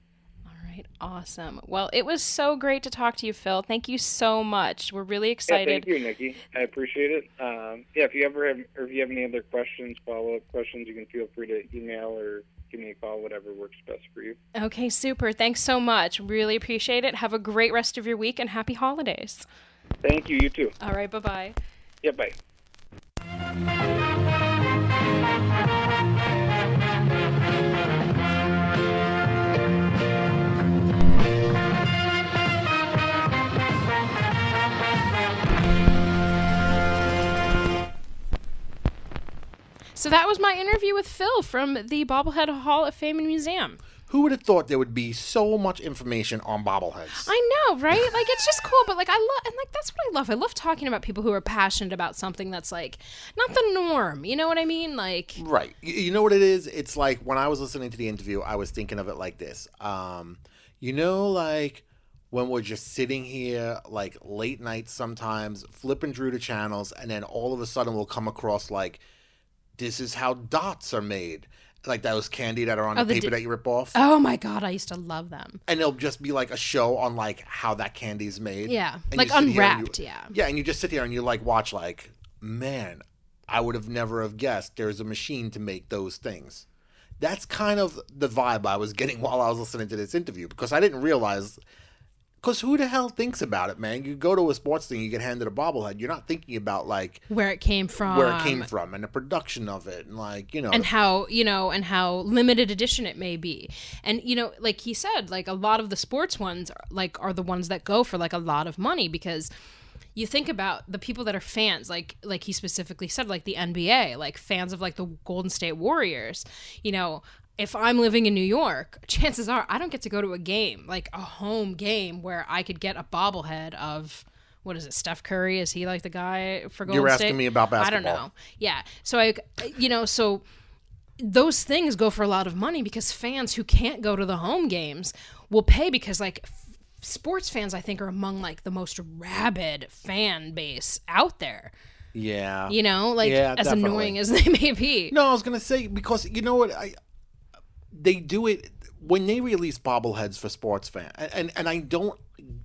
Right. Awesome. Well, it was so great to talk to you, Phil. Thank you so much. We're really
Yeah,
excited.
thank you, Nikki. I appreciate it. Um, yeah, if you ever have or if you have any other questions, follow up questions, you can feel free to email or give me a call, whatever works best for you.
Okay, super. Thanks so much. Really appreciate it. Have a great rest of your week and happy holidays.
Thank you. You too.
All right. Bye bye.
Yeah, bye.
So that was my interview with Phil from the Bobblehead Hall of Fame and Museum.
Who would have thought there would be so much information on bobbleheads?
I know, right? Like it's just cool, but like I love and like that's what I love. I love talking about people who are passionate about something that's like not the norm. You know what I mean? Like
Right. You, know what it is? It's like when I was listening to the interview, I was thinking of it like this. Um, you know, like when we're just sitting here, like late nights sometimes, flipping through the channels, and then all of a sudden we'll come across like, this is how dots are made. Like those candy that are on
Oh,
the
the
paper
di-
that you rip off.
oh my god, I used to love them.
and it'll just be like a show on like how that candy's made.
Yeah,
And
like
you sit here and
unwrapped.
you-
yeah.
Yeah, and you just sit there and you like watch like, man, I would have never have guessed there's a machine to make those things. That's kind of the vibe I was getting *laughs* while I was listening to this interview because I didn't realize. Because who the hell thinks about it, man? You go to a sports thing, you get handed a bobblehead. You're not thinking about like
Where it came from.
where it came from and the production of it, and like you know,
and how you know and how limited edition it may be and you know like he said like a lot of the sports ones are, like are the ones that go for like a lot of money because you think about the people that are fans like like he specifically said like the NBA like fans of like the Golden State Warriors you know if I'm living in New York, chances are I don't get to go to a game, like a home game where I could get a bobblehead of what is it, Steph Curry? Is he like the guy for Golden State?
You're
State?
asking me about basketball.
I don't know. Yeah. So I, you know, so those things go for a lot of money because fans who can't go to the home games will pay because like f- sports fans I think are among like the most rabid fan base out there.
yeah,
You know, like
Yeah,
as
definitely.
annoying as *laughs* they may be.
No, I was gonna say because you know what I they do it when they release bobbleheads for sports fans, and, and I don't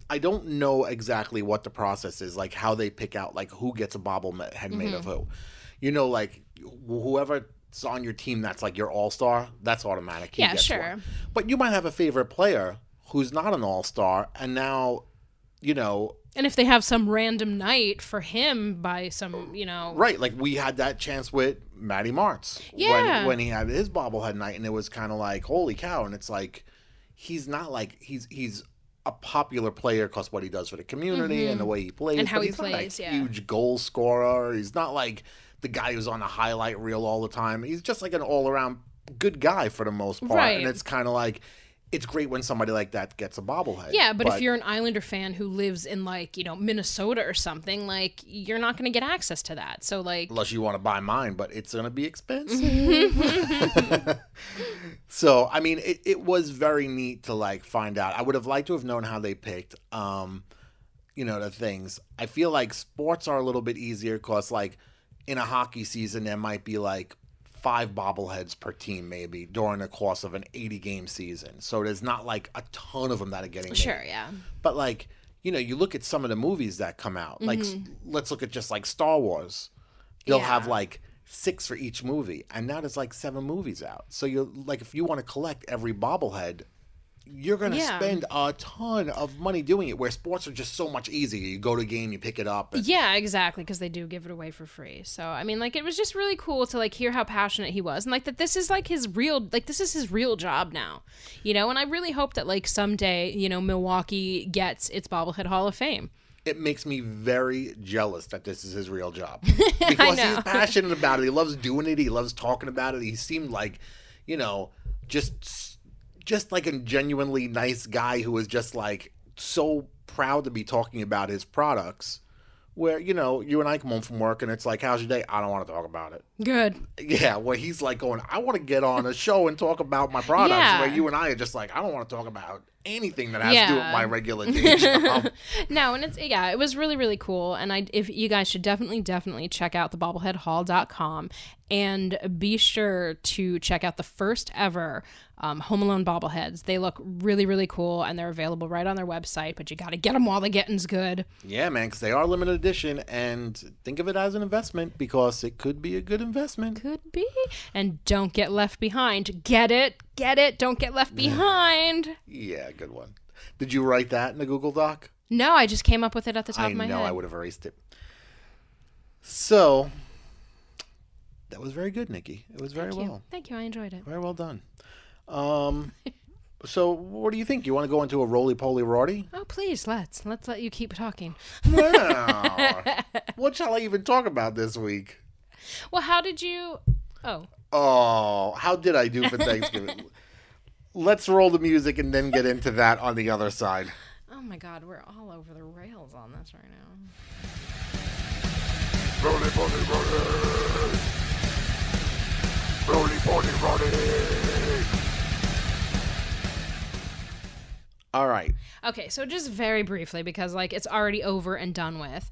I don't know exactly what the process is like how they pick out like who gets a bobblehead made of mm-hmm. who. You know, like wh- whoever's on your team that's like your all star, that's automatic. He
Yeah, sure.
one. But you might have a favorite player who's not an all star, and now, you know,
And if they have some random night for him by some, you know,
Right, like we had that chance with Matty Martz
Yeah.
when when he had his bobblehead night, and it was kind of like holy cow, and it's like he's not like he's he's a popular player because what he does for the community and the way he plays,
Mm-hmm. And how he plays,
not a
yeah.
huge goal scorer. He's not like the guy who's on the highlight reel all the time. He's just like an all around good guy for the most part,
Right.
and it's kind of like. It's great when somebody like that gets a bobblehead.
Yeah, but, if you're an Islander fan who lives in like, you know, Minnesota or something, like you're not going to get access to that. So like
unless you want to buy mine, but it's going to be expensive. *laughs* *laughs* so, I mean, it, it was very neat to like find out. I would have liked to have known how they picked, um, you know, the things. I feel like sports are a little bit easier because, like, in a hockey season, there might be like five bobbleheads per team, maybe during the course of an 80 game season. So there's not like a ton of them that are getting made.
sure, yeah.
But like, you know, you look at some of the movies that come out. Like, let's look at just like Star Wars. They'll
Mm-hmm. Yeah.
have like six for each movie, and now there's like seven movies out. So you're like, if you want to collect every bobblehead, you're gonna
Yeah.
spend a ton of money doing it. Where sports are just so much easier. You go to a game, you pick it up. And,
Yeah, exactly, because they do give it away for free. So I mean, like, it was just really cool to like hear how passionate he was, and like that this is like his real, like this is his real job now, you know. And I really hope that like someday, you know, Milwaukee gets its bobblehead Hall of Fame.
it makes me very jealous that this is his real job *laughs* because he's passionate about it. He loves doing it. He loves talking about it. He seemed like, you know, just just like a genuinely nice guy who was just like so proud to be talking about his products. Where you know you and I come home from work and it's like, "How's your day?" I don't want to talk about it.
Good.
Yeah, where he's like going, "I want to get on a show and talk about my products."
Yeah.
Where you and I are just like, "I don't want to talk about anything that has to do with my regular *laughs* day job."
No, and it's yeah, it was really really cool, and I if you guys should definitely definitely check out the bobbleheadhall.com and be sure to check out the first ever um, Home Alone bobbleheads. They look really really cool, and they're available right on their website. But you got to get them while the getting's good.
Yeah, man, because they are limited edition, and think of it as an investment because it could be a good investment.
Could be, and don't get left behind. Get it, get it. Don't get left behind.
Yeah, good one. Did you write that in the Google Doc?
No, I just came up with it at the top
I
of my
know
head.
I would have erased it. So that was very good, Nikki. It was very
Thank you.
well,
Thank you. I enjoyed it.
very well done. Um, *laughs* so what do you think? You want to go into a roly poly Roarty?
Oh, please, let's let's let you keep talking.
Wow. *laughs* what shall I even talk about this week?
Well, how did you? Oh,
Oh, how did I do for Thanksgiving? *laughs* Let's roll the music and then get into that on the other side.
oh my God, we're all over the rails on this right now.
Roly poly Roarty. Roly poly Roarty.
All right.
Okay, so just very briefly, because like it's already over and done with.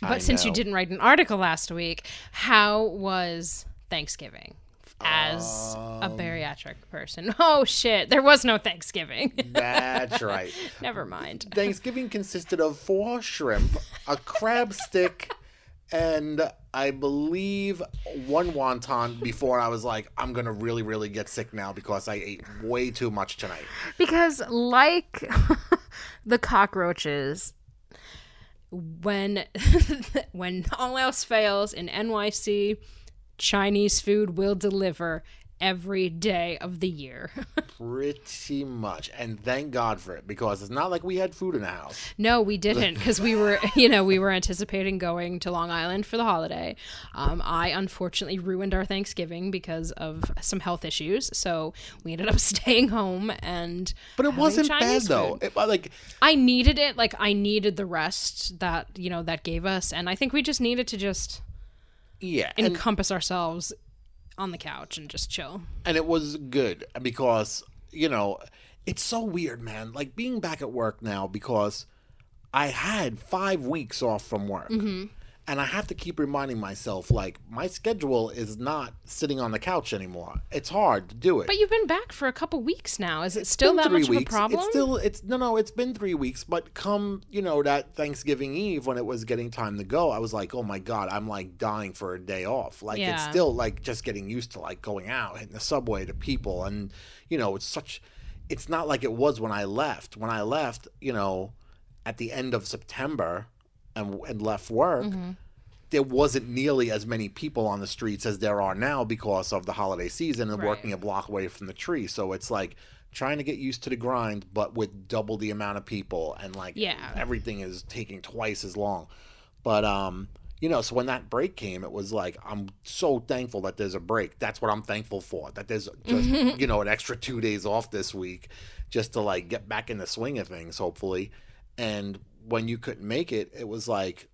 But
I
since you didn't write an article last week, how was Thanksgiving as a
Um,
bariatric person? *laughs* Oh shit, there was no Thanksgiving. *laughs*
That's right.
Never mind.
Thanksgiving consisted of four shrimp, a crab stick, and I believe one wonton before I was like, I'm gonna really, really get sick now because I ate way too much tonight.
Because, like *laughs* the cockroaches, when when all else fails in NYC, Chinese food will deliver every day of the year. *laughs*
Pretty much. And thank God for it because it's not like we had food in the house.
no, we didn't because we were, *laughs* you know, we were anticipating going to Long Island for the holiday. Um, I unfortunately ruined our Thanksgiving because of some health issues, so we ended up *laughs* staying home and.
But it wasn't bad though. It, like
I needed it. Like I needed the rest that you know that gave us, and I think we just needed to just
yeah. And,
encompass ourselves on the couch and just chill.
and it was good because, you know, it's so weird, man. Like being back at work now because I had five weeks off from work.
Mm-hmm.
And I have to keep reminding myself, like, my schedule is not sitting on the couch anymore. It's hard to do it.
But you've been back for a couple weeks now. Is it still that
three
much
weeks.
of a problem?
It's still it's no no, it's been three weeks, but come, you know, that Thanksgiving Eve when it was getting time to go, I was like, Oh my god, I'm like dying for a day off. Like it's still like just getting used to like going out, hitting the subway to people and you know, it's such it's not like it was when I left. When I left, you know, at the end of September and and left work,
Mm-hmm.
there wasn't nearly as many people on the streets as there are now because of the holiday season and
Right.
working a block away from the tree. So it's like trying to get used to the grind, but with double the amount of people and like
Yeah.
everything is taking twice as long. But um, you know, so when that break came, it was like I'm so thankful that there's a break. That's what I'm thankful for. That there's just *laughs* you know an extra two days off this week, just to like get back in the swing of things, hopefully. And when you couldn't make it, it was like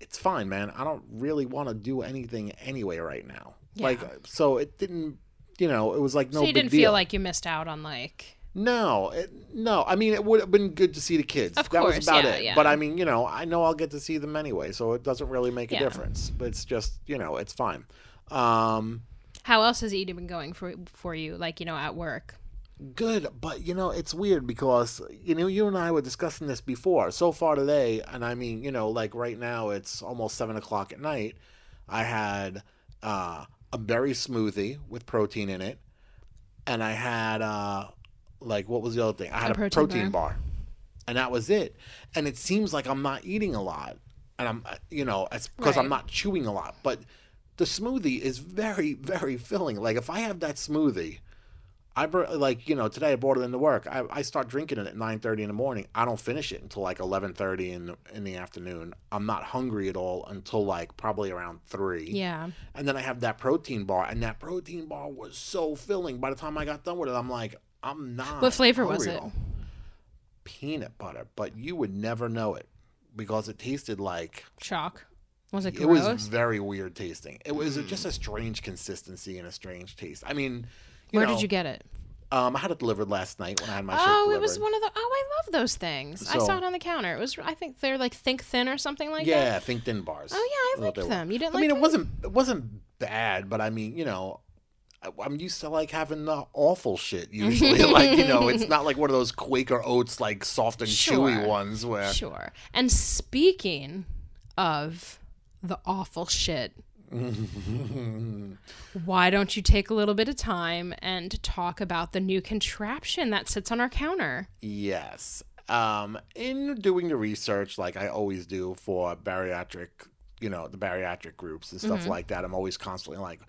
it's fine, man. I don't really want to do anything anyway right now. Yeah. Like, so it didn't, you know, it was like no
so you didn't
deal.
feel like you missed out on like
no, it, no. I mean, it would have been good to see the kids.
Of
that
course,
was about
yeah,
it.
yeah.
But I mean, you know, I know I'll get to see them anyway, so it doesn't really make a difference. But it's just, you know, it's fine. Um,
how else has Edie been going for for you? Like you know at work.
Good, but you know, it's weird because you know, you and I were discussing this before. So far today, and I mean, you know, like right now, it's almost seven o'clock at night. I had uh, a berry smoothie with protein in it, and I had uh, like what was the other thing? I had
A
a,
protein
protein,
bar.
bar. and that was it. And it seems like I'm not eating a lot, and I'm, you know, it's because I'm not chewing a lot. But the smoothie is very, very filling. Like if I have that smoothie. I br- like you know today I brought it into work. I, I start drinking it at nine thirty in the morning. I don't finish it until like eleven thirty in the, in the afternoon. I'm not hungry at all until like probably around three.
Yeah.
And then I have that protein bar, and that protein bar was so filling. By the time I got done with it, I'm like, I'm not.
What flavor was it?
Peanut butter, but you would never know it because it tasted like
Shock. Was it
it was very weird tasting. It was mm. just a strange consistency and a strange taste. I mean,
Where
know,
did you get it?
Um, I had it delivered last night when I had my
Oh, it was one of the. Oh, I love those things. I saw it on the counter. It was. I think they're like Think Thin or something like that.
yeah, think thin bars.
Oh yeah, I liked
were.
them. You didn't
I
like
mean,
them?
it wasn't it wasn't bad, but I mean, you know, I- I'm used to like having the awful shit usually. *laughs* like you know, it's not like one of those Quaker Oats like soft and chewy ones where
Sure. And speaking of the awful shit, *laughs* why don't you take a little bit of time and talk about the new contraption that sits on our counter?
Yes. Um, in doing the research, like I always do for bariatric, you know, the bariatric groups and
Mm-hmm.
stuff like that, I'm always constantly like,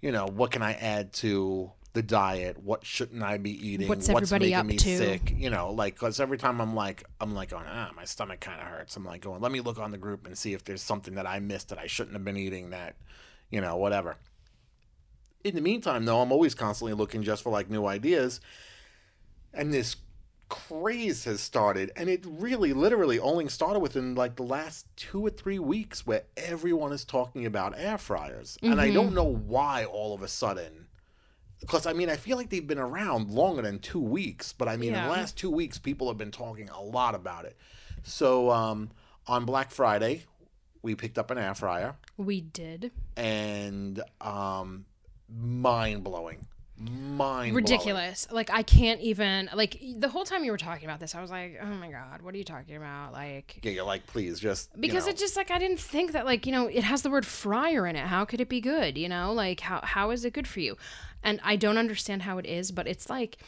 you know, what can I add to the diet? What shouldn't I be eating?
What's everybody
making
up
me
to?
sick? You know, like, because every time I'm like, I'm like going, ah, my stomach kind of hurts. I'm like going, let me look on the group and see if there's something that I missed that I shouldn't have been eating that, you know, whatever. In the meantime, though, I'm always constantly looking just for like new ideas. And this craze has started and it really literally only started within like the last two or three weeks where everyone is talking about air fryers and i
Mm-hmm.
don't know why all of a sudden because i mean i feel like they've been around longer than two weeks but i mean in the last two weeks people have been talking a lot about it so um, on black friday we picked up an air fryer
We did.
and um, mind blowing, mind
ridiculous. Like I can't even like the whole time you were talking about this, I was like, oh my god, what are you talking about? Like
Yeah, you're like, please, just you
because
know.
it just like I didn't think that like you know it has the word fryer in it. How could it be good? You know, like how how is it good for you? And I don't understand how it is, but it's like.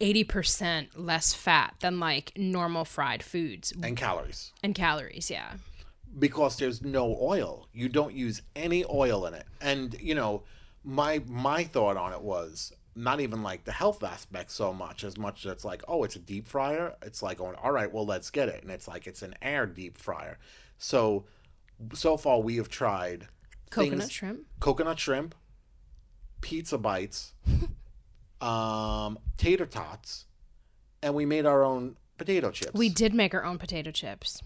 80% less fat than like normal fried foods
and calories
and calories, yeah.
because there's no oil. You don't use any oil in it. And you know, my my thought on it was not even like the health aspect so much as much as it's like, oh, it's a deep fryer. It's like going, all right, well, let's get it. And it's like it's an air deep fryer. So so far we have tried
Coconut
things-
shrimp.
coconut shrimp, pizza bites, *laughs* um, tater tots, and we made our own potato chips.
We did make our own potato chips.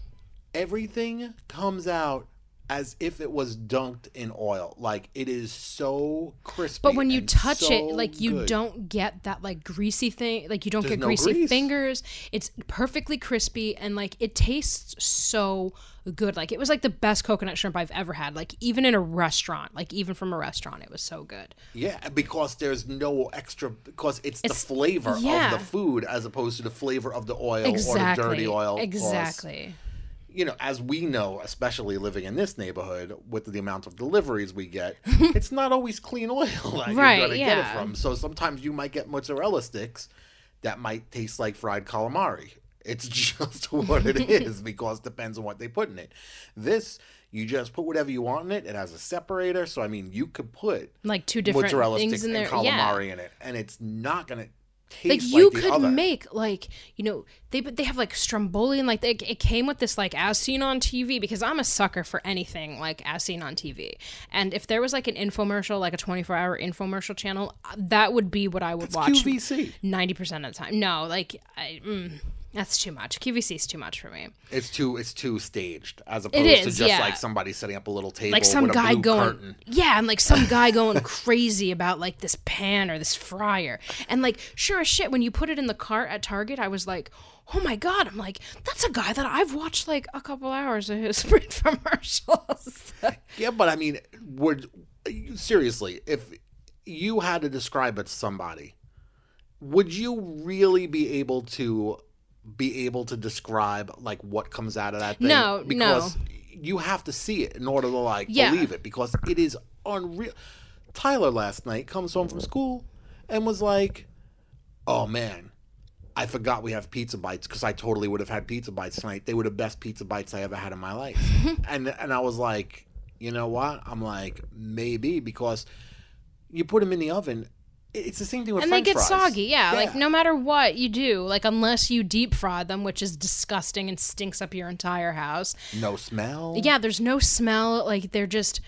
everything comes out as if it was dunked in oil. Like it is so crispy.
But when you touch
so
it, like you
good.
don't get that like greasy thing. Like you don't
There's
get
no
greasy
grease.
fingers. It's perfectly crispy and like it tastes so good. Like it was like the best coconut shrimp I've ever had. Like even in a restaurant, like even from a restaurant, it was so good.
Yeah, because there's no extra because it's,
It's-
the flavor
yeah.
of the food as opposed to the flavor of the oil
Exactly.
or the dirty oil.
Exactly.
You know, as we know, especially living in this neighborhood with the amount of deliveries we get, *laughs* it's not always clean oil *laughs* that
Right,
you're going to get it from. So sometimes you might get mozzarella sticks that might taste like fried calamari. It's *laughs* just what it is because it depends on what they put in it. This, you just put whatever you want in it. It has a separator. So, I mean, you could put
Like two different
mozzarella
things
sticks
in there.
and
yeah.
calamari in it. And it's not to
like you
like
could
other.
make like you know they they have like stromboli and like they, it came with this like as seen on TV because I'm a sucker for anything like as seen on TV and if there was like an infomercial like a 24 hour infomercial channel that would be what I would watch
QVC.
90% of the time no like I, mm, that's too much. QVC is too much for me.
It's too it's too staged as opposed
is,
to just
yeah.
like somebody setting up a little table
like some
with a
guy
blue
going
curtain.
yeah and like some guy going *laughs* crazy about like this pan or this fryer. And like sure as shit when you put it in the cart at target i was like oh my god. I'm like that's a guy that i've watched like a couple hours of his *laughs* print commercials. *laughs*
Yeah, but I mean, would seriously, if you had to describe it to somebody, would you really be able to be able to describe like what comes out of that thing?
No, no.
because you have to see it in order to like
Yeah.
believe it because it is unreal. Tyler last night comes home from school and was like, "Oh man, I forgot we have pizza bites because I totally would have had pizza bites tonight. They were the best pizza bites I ever had in my life." *laughs* and and I was like, "You know what?" I'm like, "Maybe because you put them in the oven. It's the same thing with
and
French
they get
fries.
soggy yeah, like no matter what you do like unless you deep fry them which is disgusting and stinks up your entire house
no smell.
yeah there's no smell like they're just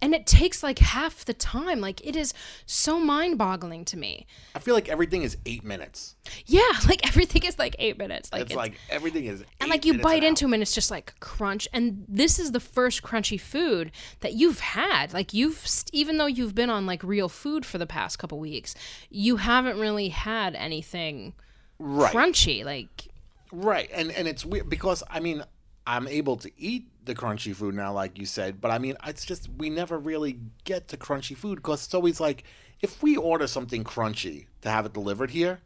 and it takes like half the time like it is so mind-boggling to me
I feel like everything is eight minutes.
yeah *laughs* like everything is like eight minutes like
It's, like everything is.
and like you bite into them and it's just like crunch and this is the first crunchy food that you've had like you've even though you've been on like real food for the past couple weeks you haven't really had anything
right.
crunchy like
Right, and and it's weird because I mean I'm able to eat the crunchy food now, like you said, but I mean it's just we never really get to crunchy food because it's always like if we order something crunchy to have it delivered here,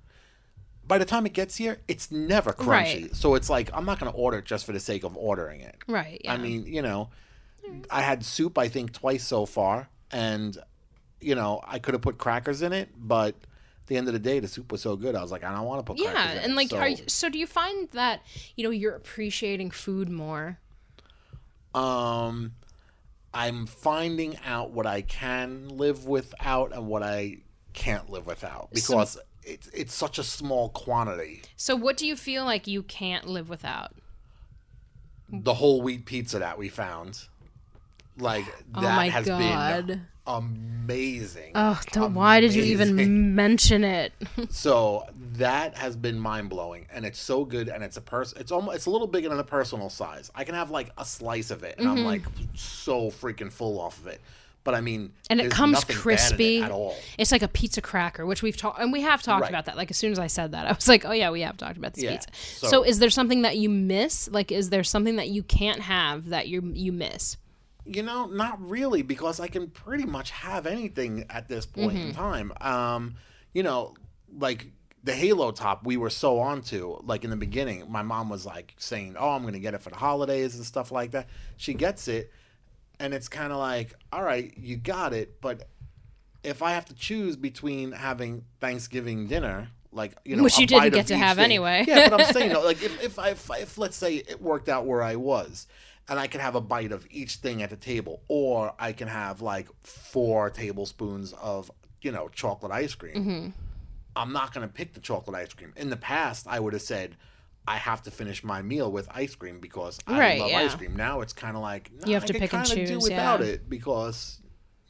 by the time it gets here, it's never crunchy.
Right.
So it's like I'm not going to order it just for the sake of ordering it.
right yeah
I mean, you know, I had soup I think twice so far, and you know I could have put crackers in it, but. The end of the day, the soup was so good. I was like, I don't want to put
yeah
in
and like
so,
are you, so do you find that you know you're appreciating food more?
Um i'm finding out what i can live without and what i can't live without because it's it's such a small quantity.
So what do you feel like you can't live without?
The whole wheat pizza that we found like that
oh
has
god
been amazing
oh don't, why did you even mention it *laughs*
so that has been mind-blowing and it's so good and it's a person it's almost it's a little bigger than a personal size i can have like a slice of it and
Mm-hmm.
i'm like so freaking full off of it but i mean
and it comes
in it
crispy
at all
It's like a pizza cracker, which we've talked and we have talked
Right.
about that. Like as soon as I said that, *laughs* I was like, "Oh yeah, we have talked about this
Yeah,
pizza."
so-
So, is there something that you miss? Like, is there something that you can't have that you you miss?
You know, not really, because I can pretty much have anything at this point in time. Um, you know, like the Halo top, we were so onto. Like in the beginning, my mom was like saying, "Oh, I'm gonna get it for the holidays and stuff like that." She gets it, and it's kind of like, "All right, you got it," but if I have to choose between having Thanksgiving dinner, like you know,
Which you didn't get to have
thing-
anyway.
yeah, but I'm saying, *laughs* you know, like if if, I, if if let's say it worked out where I was, and I can have a bite of each thing at the table, or I can have like four tablespoons of you know chocolate ice cream.
Mm-hmm.
I'm not gonna pick the chocolate ice cream. In the past, I would have said. I have to finish my meal with ice cream because I
Right,
love
yeah.
ice cream. Now it's kind of like nah,
You have
I
to pick and
kinda do
choose,
without
yeah.
it because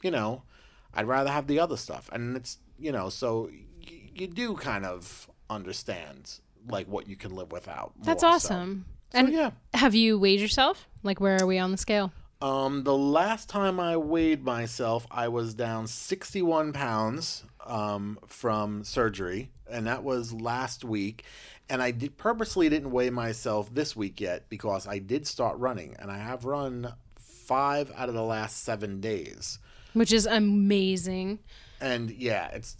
you know I'd rather have the other stuff, and it's you know so y- you do kind of understand like what you can live without.
That's awesome. And
yeah,
have you weighed yourself? Like, where are we on the scale?
um, the last time I weighed myself, I was down sixty-one pounds um, from surgery, and that was last week. And I did purposely didn't weigh myself this week yet because I did start running, and I have run five out of the last seven days.
Which is amazing.
and yeah, it's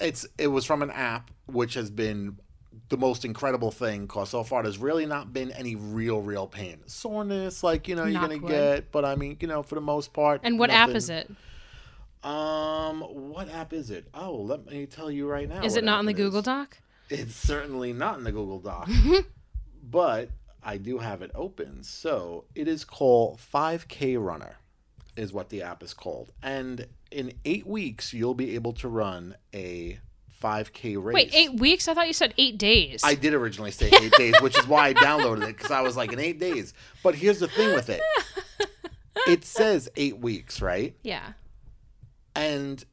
it's it was from an app which has been the most incredible thing because so far there's really not been any real real pain soreness like you know you're gonna
wood.
get but i mean you know for the most part
And what app is it?
um what app is it oh let me tell you right now
Is it not in the
it
Google
is.
Doc?
it's certainly not in the google doc *laughs* but i do have it open so it is called 5k runner is what the app is called and in eight weeks you'll be able to run a 5k race
Wait, eight weeks? I thought you said eight days.
I did originally say *laughs* eight days, which is why I downloaded it because I was like in eight days. But here's the thing with it: *laughs* it says eight weeks, right?
yeah.
And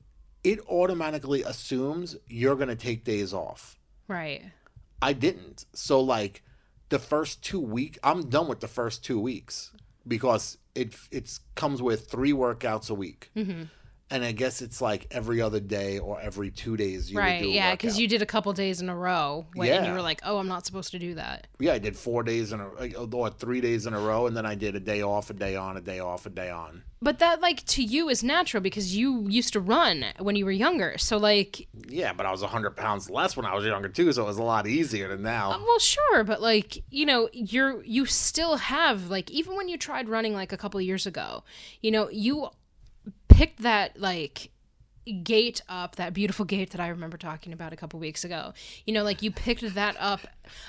it automatically assumes you're gonna take days off.
Right.
I didn't. So like the first two week, I'm done with the first two weeks because it it's comes with three workouts a week.
Mm-hmm.
And I guess it's like every other day or every two days you would
right. Yeah, because you did a couple days in a row when and you were like, "Oh, I'm not supposed to do that."
Yeah, I did four days in a oh, or three days in a row, and then I did a day off, a day on, a day off, a day on.
But that, like, to you is natural because you used to run when you were younger. So, like,
Yeah, but I was hundred pounds less when I was younger too, so it was a lot easier than now.
Uh, well, sure, but like, you know, you're you still have like even when you tried running like a couple years ago, you know, you picked that like gait up that beautiful gait that i remember talking about a couple weeks ago. You know like you picked that up.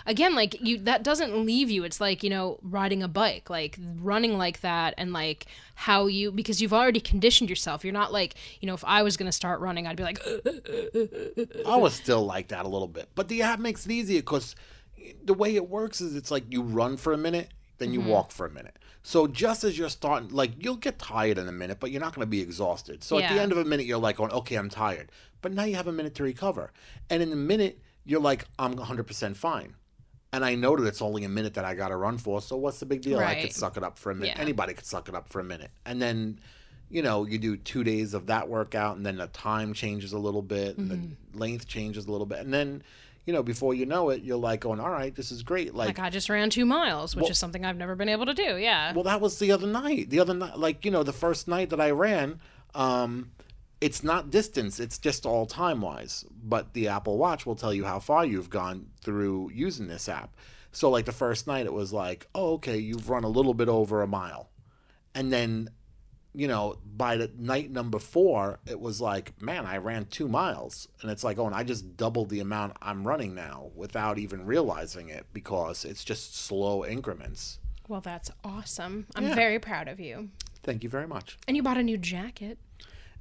Again like you that doesn't leave you. It's like you know riding a bike like running like that and like how you because you've already conditioned yourself. You're not like you know if i was going to start running i'd be like *laughs*
I was still like that a little bit, but the app makes it easier because the way it works is it's like you run for a minute, then you mm-hmm. walk for a minute. So just as you're starting, like you'll get tired in a minute, but you're not going to be exhausted. So at the end of a minute, you're like, going, okay, I'm tired, but now you have a minute to recover, and in a minute, you're like, I'm 100 percent fine. And I know that it's only a minute that I got to run for, so what's the big deal? I could suck it up for a minute.
Yeah.
Anybody could suck it up for a minute, and then you know, you do two days of that workout, and then the time changes a little bit, and
Mm-hmm.
the length changes a little bit, and then, you know, before you know it, you're like going, "All right, this is great." Like,
like i just ran two miles which
Well-
is something i've never been able to do yeah
well, that was the other night. The other night, like you know, the first night that I ran, um, it's not distance; it's just all time wise. But the Apple Watch will tell you how far you've gone through using this app. So, like the first night, it was like, "Oh, okay, you've run a little bit over a mile," and then you know, by the night number four, it was like, man, I ran two miles. And it's like, oh, and I just doubled the amount I'm running now without even realizing it because it's just slow increments.
well that's awesome i'm
Yeah.
very proud of you
Thank you very much.
and you bought a new jacket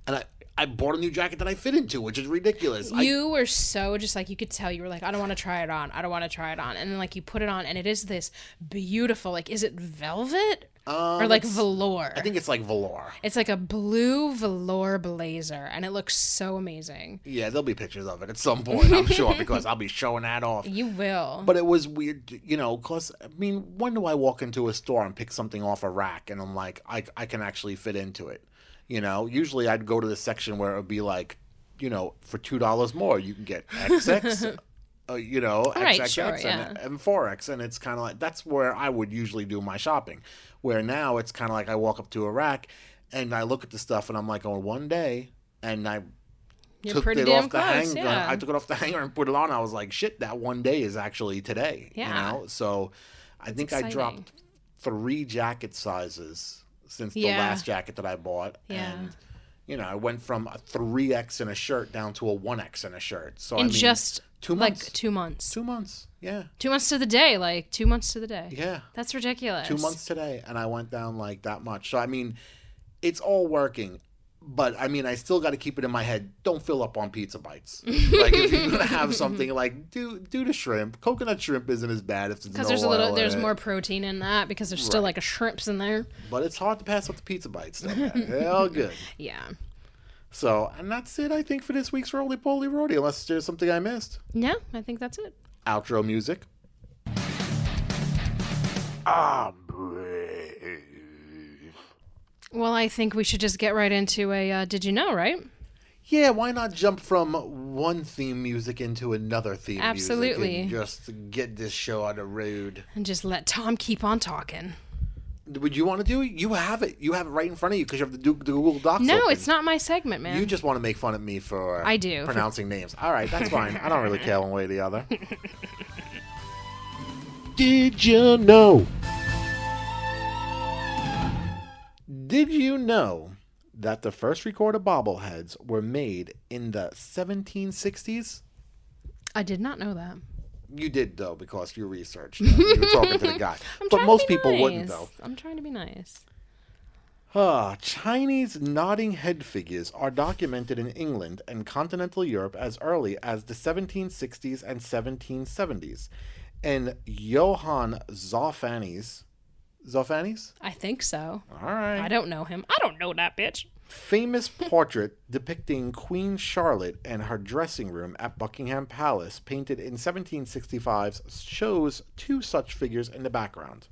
And I, I bought a new jacket that I fit into, which is ridiculous. I,
You were so just like you could tell you were like I don't want to try it on. I don't want to try it on. And then like you put it on and it is this beautiful like is it velvet Um, or like velour?
I think it's like velour.
it's like a blue velour blazer and it looks so amazing.
Yeah, there'll be pictures of it at some point, I'm sure, *laughs* because I'll be showing that off.
You will.
But it was weird, you know, because, I mean, when do I walk into a store and pick something off a rack and I'm like, I, I can actually fit into it? You know, usually I'd go to the section where it would be like, you know, for $2 more, you can get XX, *laughs* uh, you know,
right,
XXX
sure,
and,
yeah.
and 4X. And it's kind of like, that's where I would usually do my shopping. Where now it's kind of like I walk up to a rack and I look at the stuff and I'm like, on one day, and I
You're
took
pretty
it
damn
off the
close.
hanger.
yeah.
I took it off the *laughs* hanger and put it on. I was like, shit, that one day is actually today.
Yeah.
You know? So I think I dropped three jacket sizes since the last jacket that I bought.
Yeah.
And you know, I went from a three X in a shirt down to a one X in a shirt. So
in
I mean,
just
two months.
like two months.
two months. Yeah.
Two months to the day, like two months to the day.
Yeah.
That's ridiculous.
Two months today, and I went down like that much. So I mean, it's all working. But I mean, I still got to keep it in my head. Don't fill up on pizza bites. *laughs* like if you're gonna have something, like do do the shrimp. Coconut shrimp isn't as bad if
Because
no
there's a little, there's more protein in that because there's still
Right.
like a shrimps in there.
But it's hard to pass up the pizza bites. All good. *laughs*
Yeah.
So, and that's it. I think for this week's Roly Poly Roarty. Unless there's something I missed.
Yeah, I think that's it.
Outro music. Ah, brave.
Well, I think we should just get right into a. Uh, did you know? Right?
Yeah, why not jump from one theme music into another theme
Absolutely.
music and just get this show on the road?
And just let Tom keep on talking.
Would you want to do? You have it. You have it right in front of you because you have the, Du- the Google Docs.
No,
open.
it's not my segment, man.
You just want to make fun of me for
I do.
pronouncing names. All right, that's fine. I don't really *laughs* care one way or the other. *laughs*
Did you know?
Did you know that the first recorded bobbleheads were made in the 1760s?
I did not know that.
You did though because you researched. them. You were talking to the *laughs* guy, but most people
nice.
wouldn't though.
I'm trying to be nice.
Ah, Chinese nodding head figures are documented in England and continental Europe as early as the 1760s and 1770s. And Johann Zoffany's Zoffany's?
I think so.
All right.
I don't know him. I don't know that bitch.
Famous portrait depicting Queen Charlotte and her dressing room at Buckingham Palace, painted in 1765, shows two such figures in the background.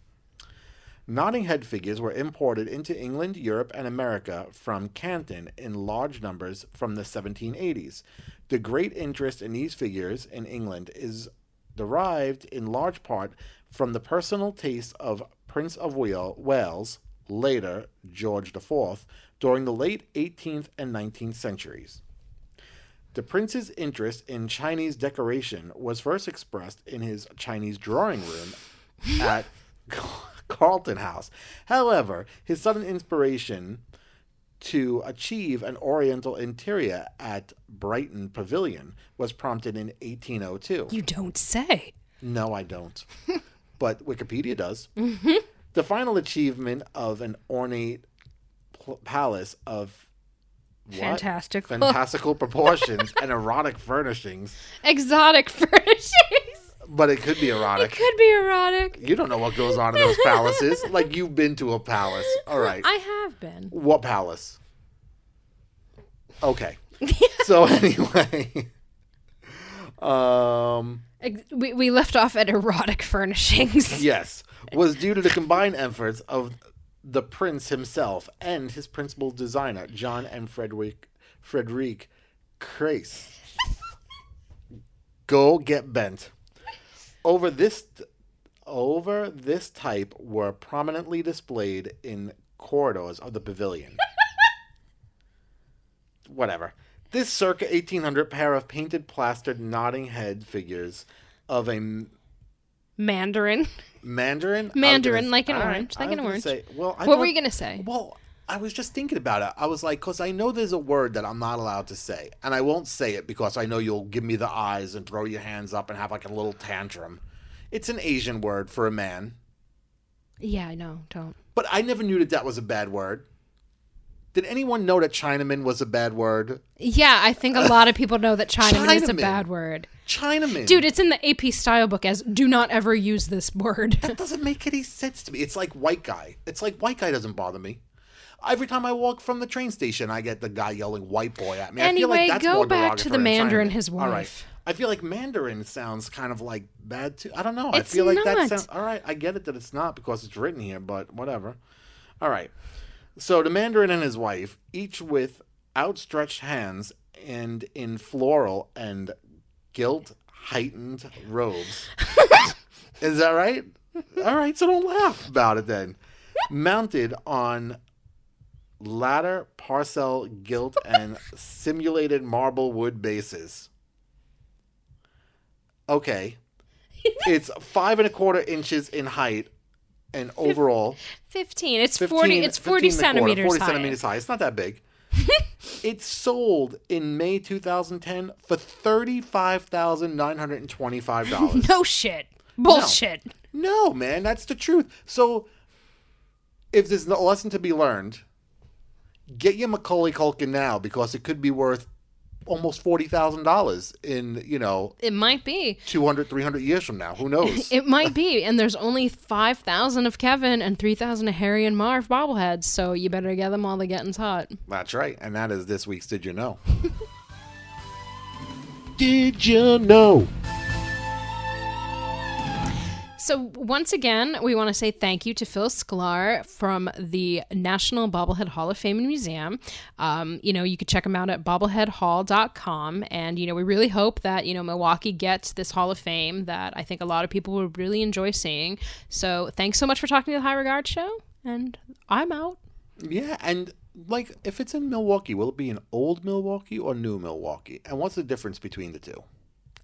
Nodding head figures were imported into England, Europe, and America from Canton in large numbers from the 1780s. The great interest in these figures in England is derived in large part from the personal taste of Prince of Wale- Wales, later George IV, during the late 18th and 19th centuries. The prince's interest in Chinese decoration was first expressed in his Chinese drawing room at *laughs* Carlton House. However, his sudden inspiration to achieve an oriental interior at Brighton Pavilion was prompted in 1802.
You don't say.
No, I don't. *laughs* but Wikipedia does. Mm-hmm. The final achievement of an ornate pl- palace of what?
Fantastic.
fantastical *laughs* proportions and erotic furnishings,
Exotic *laughs* furnishings.
but it could be erotic.
It could be erotic.
You don't know what goes on in those palaces. *laughs* like you've been to a palace. All right.
I have been.
What palace? Okay. so anyway, um,
We, we left off at erotic furnishings.
yes, was due to the combined efforts of the prince himself and his principal designer, John M. Frederick Frederic Crace. *laughs* Go get bent. Over this over this type were prominently displayed in corridors of the pavilion. *laughs* Whatever. This circa 1800 pair of painted plastered nodding head figures of a m-
Mandarin. *laughs*
mandarin.
Mandarin, like an
all right,
orange,
I
like
was
an
gonna
orange.
say- well, I
What were you gonna say?
Well, I was just thinking about it. I was like, because I know there's a word that I'm not allowed to say, and I won't say it because I know you'll give me the eyes and throw your hands up and have like a little tantrum. It's an Asian word for a man,
Yeah, I know. Don't.
but I never knew that that was a bad word. Did anyone know that Chinaman was a bad word?
Yeah, I think a lot of people know that Chinaman is a bad word.
Chinaman,
Dude, it's in the AP style book as do not ever use this word.
that doesn't make any sense to me. It's like white guy. It's like white guy doesn't bother me. Every time I walk from the train station, I get the guy yelling "white boy" at me. I feel like
Anyway,
that's
go back to the Mandarin,
Chinaman.
his
All right.
wife.
I feel like Mandarin sounds kind of like bad too. I don't know.
It's
I feel like that sounds all right. I get it that it's not because it's written here, but whatever. All right. So the Mandarin and his wife, each with outstretched hands and in floral and gilt heightened robes. *laughs* Is that right? All right, so don't laugh about it then. Mounted on ladder, parcel, gilt, and simulated marble wood bases. Okay. *laughs* It's five and a quarter inches in height and overall
15. It's
15
40 it's 40
15 and quarter,
centimeters
40
high.
centimeters high. It's not that big. *laughs* it sold in May 2010 for $35,925. *laughs*
No shit. Bullshit.
no, man, that's the truth. So if there's a lesson to be learned, get your Macaulay Culkin now because it could be worth almost $40,000 in, you know,
It might be.
200, 300 years from now. Who knows? *laughs*
It might be. And there's only 5,000 of Kevin and 3,000 of Harry and Marv bobbleheads, so you better get them while the getting's hot.
That's right. And that is this week's Did You Know? *laughs*
Did you know?
So once again, we want to say thank you to Phil Sklar from the National Bobblehead Hall of Fame and Museum. Um, you know, you could check him out at bobbleheadhall.com. And, you know, we really hope that, you know, Milwaukee gets this Hall of Fame that I think a lot of people would really enjoy seeing. So thanks so much for talking to the High Regard Show. And I'm out.
Yeah, and like if it's in Milwaukee, will it be an old Milwaukee or new Milwaukee? And what's the difference between the two?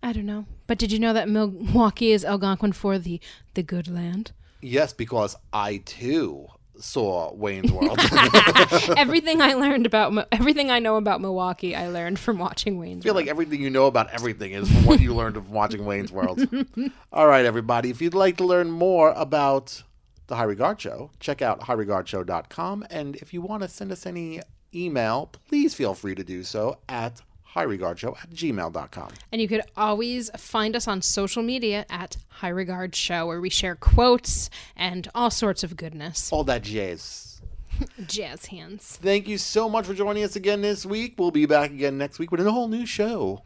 I don't know. But did you know that Milwaukee is Algonquin for the, the good land?
Yes, because I too saw Wayne's World. *laughs* *laughs*
everything I learned about everything I know about Milwaukee, I learned from watching Wayne's.
I feel
World.
like everything you know about everything is from what you learned from watching Wayne's World. *laughs* All right, everybody. If you'd like to learn more about the High Regard Show, check out highregardshow.com. And if you want to send us any email, please feel free to do so at highregardshow at gmail.com.
And you could always find us on social media at High Regard Show, where we share quotes and all sorts of goodness.
All that jazz. *laughs*
Jazz hands.
Thank you so much for joining us again this week. We'll be back again next week with a whole new show.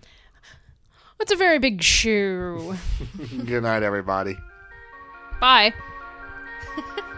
It's a very big shoe. *laughs*
Good night, everybody.
Bye. *laughs*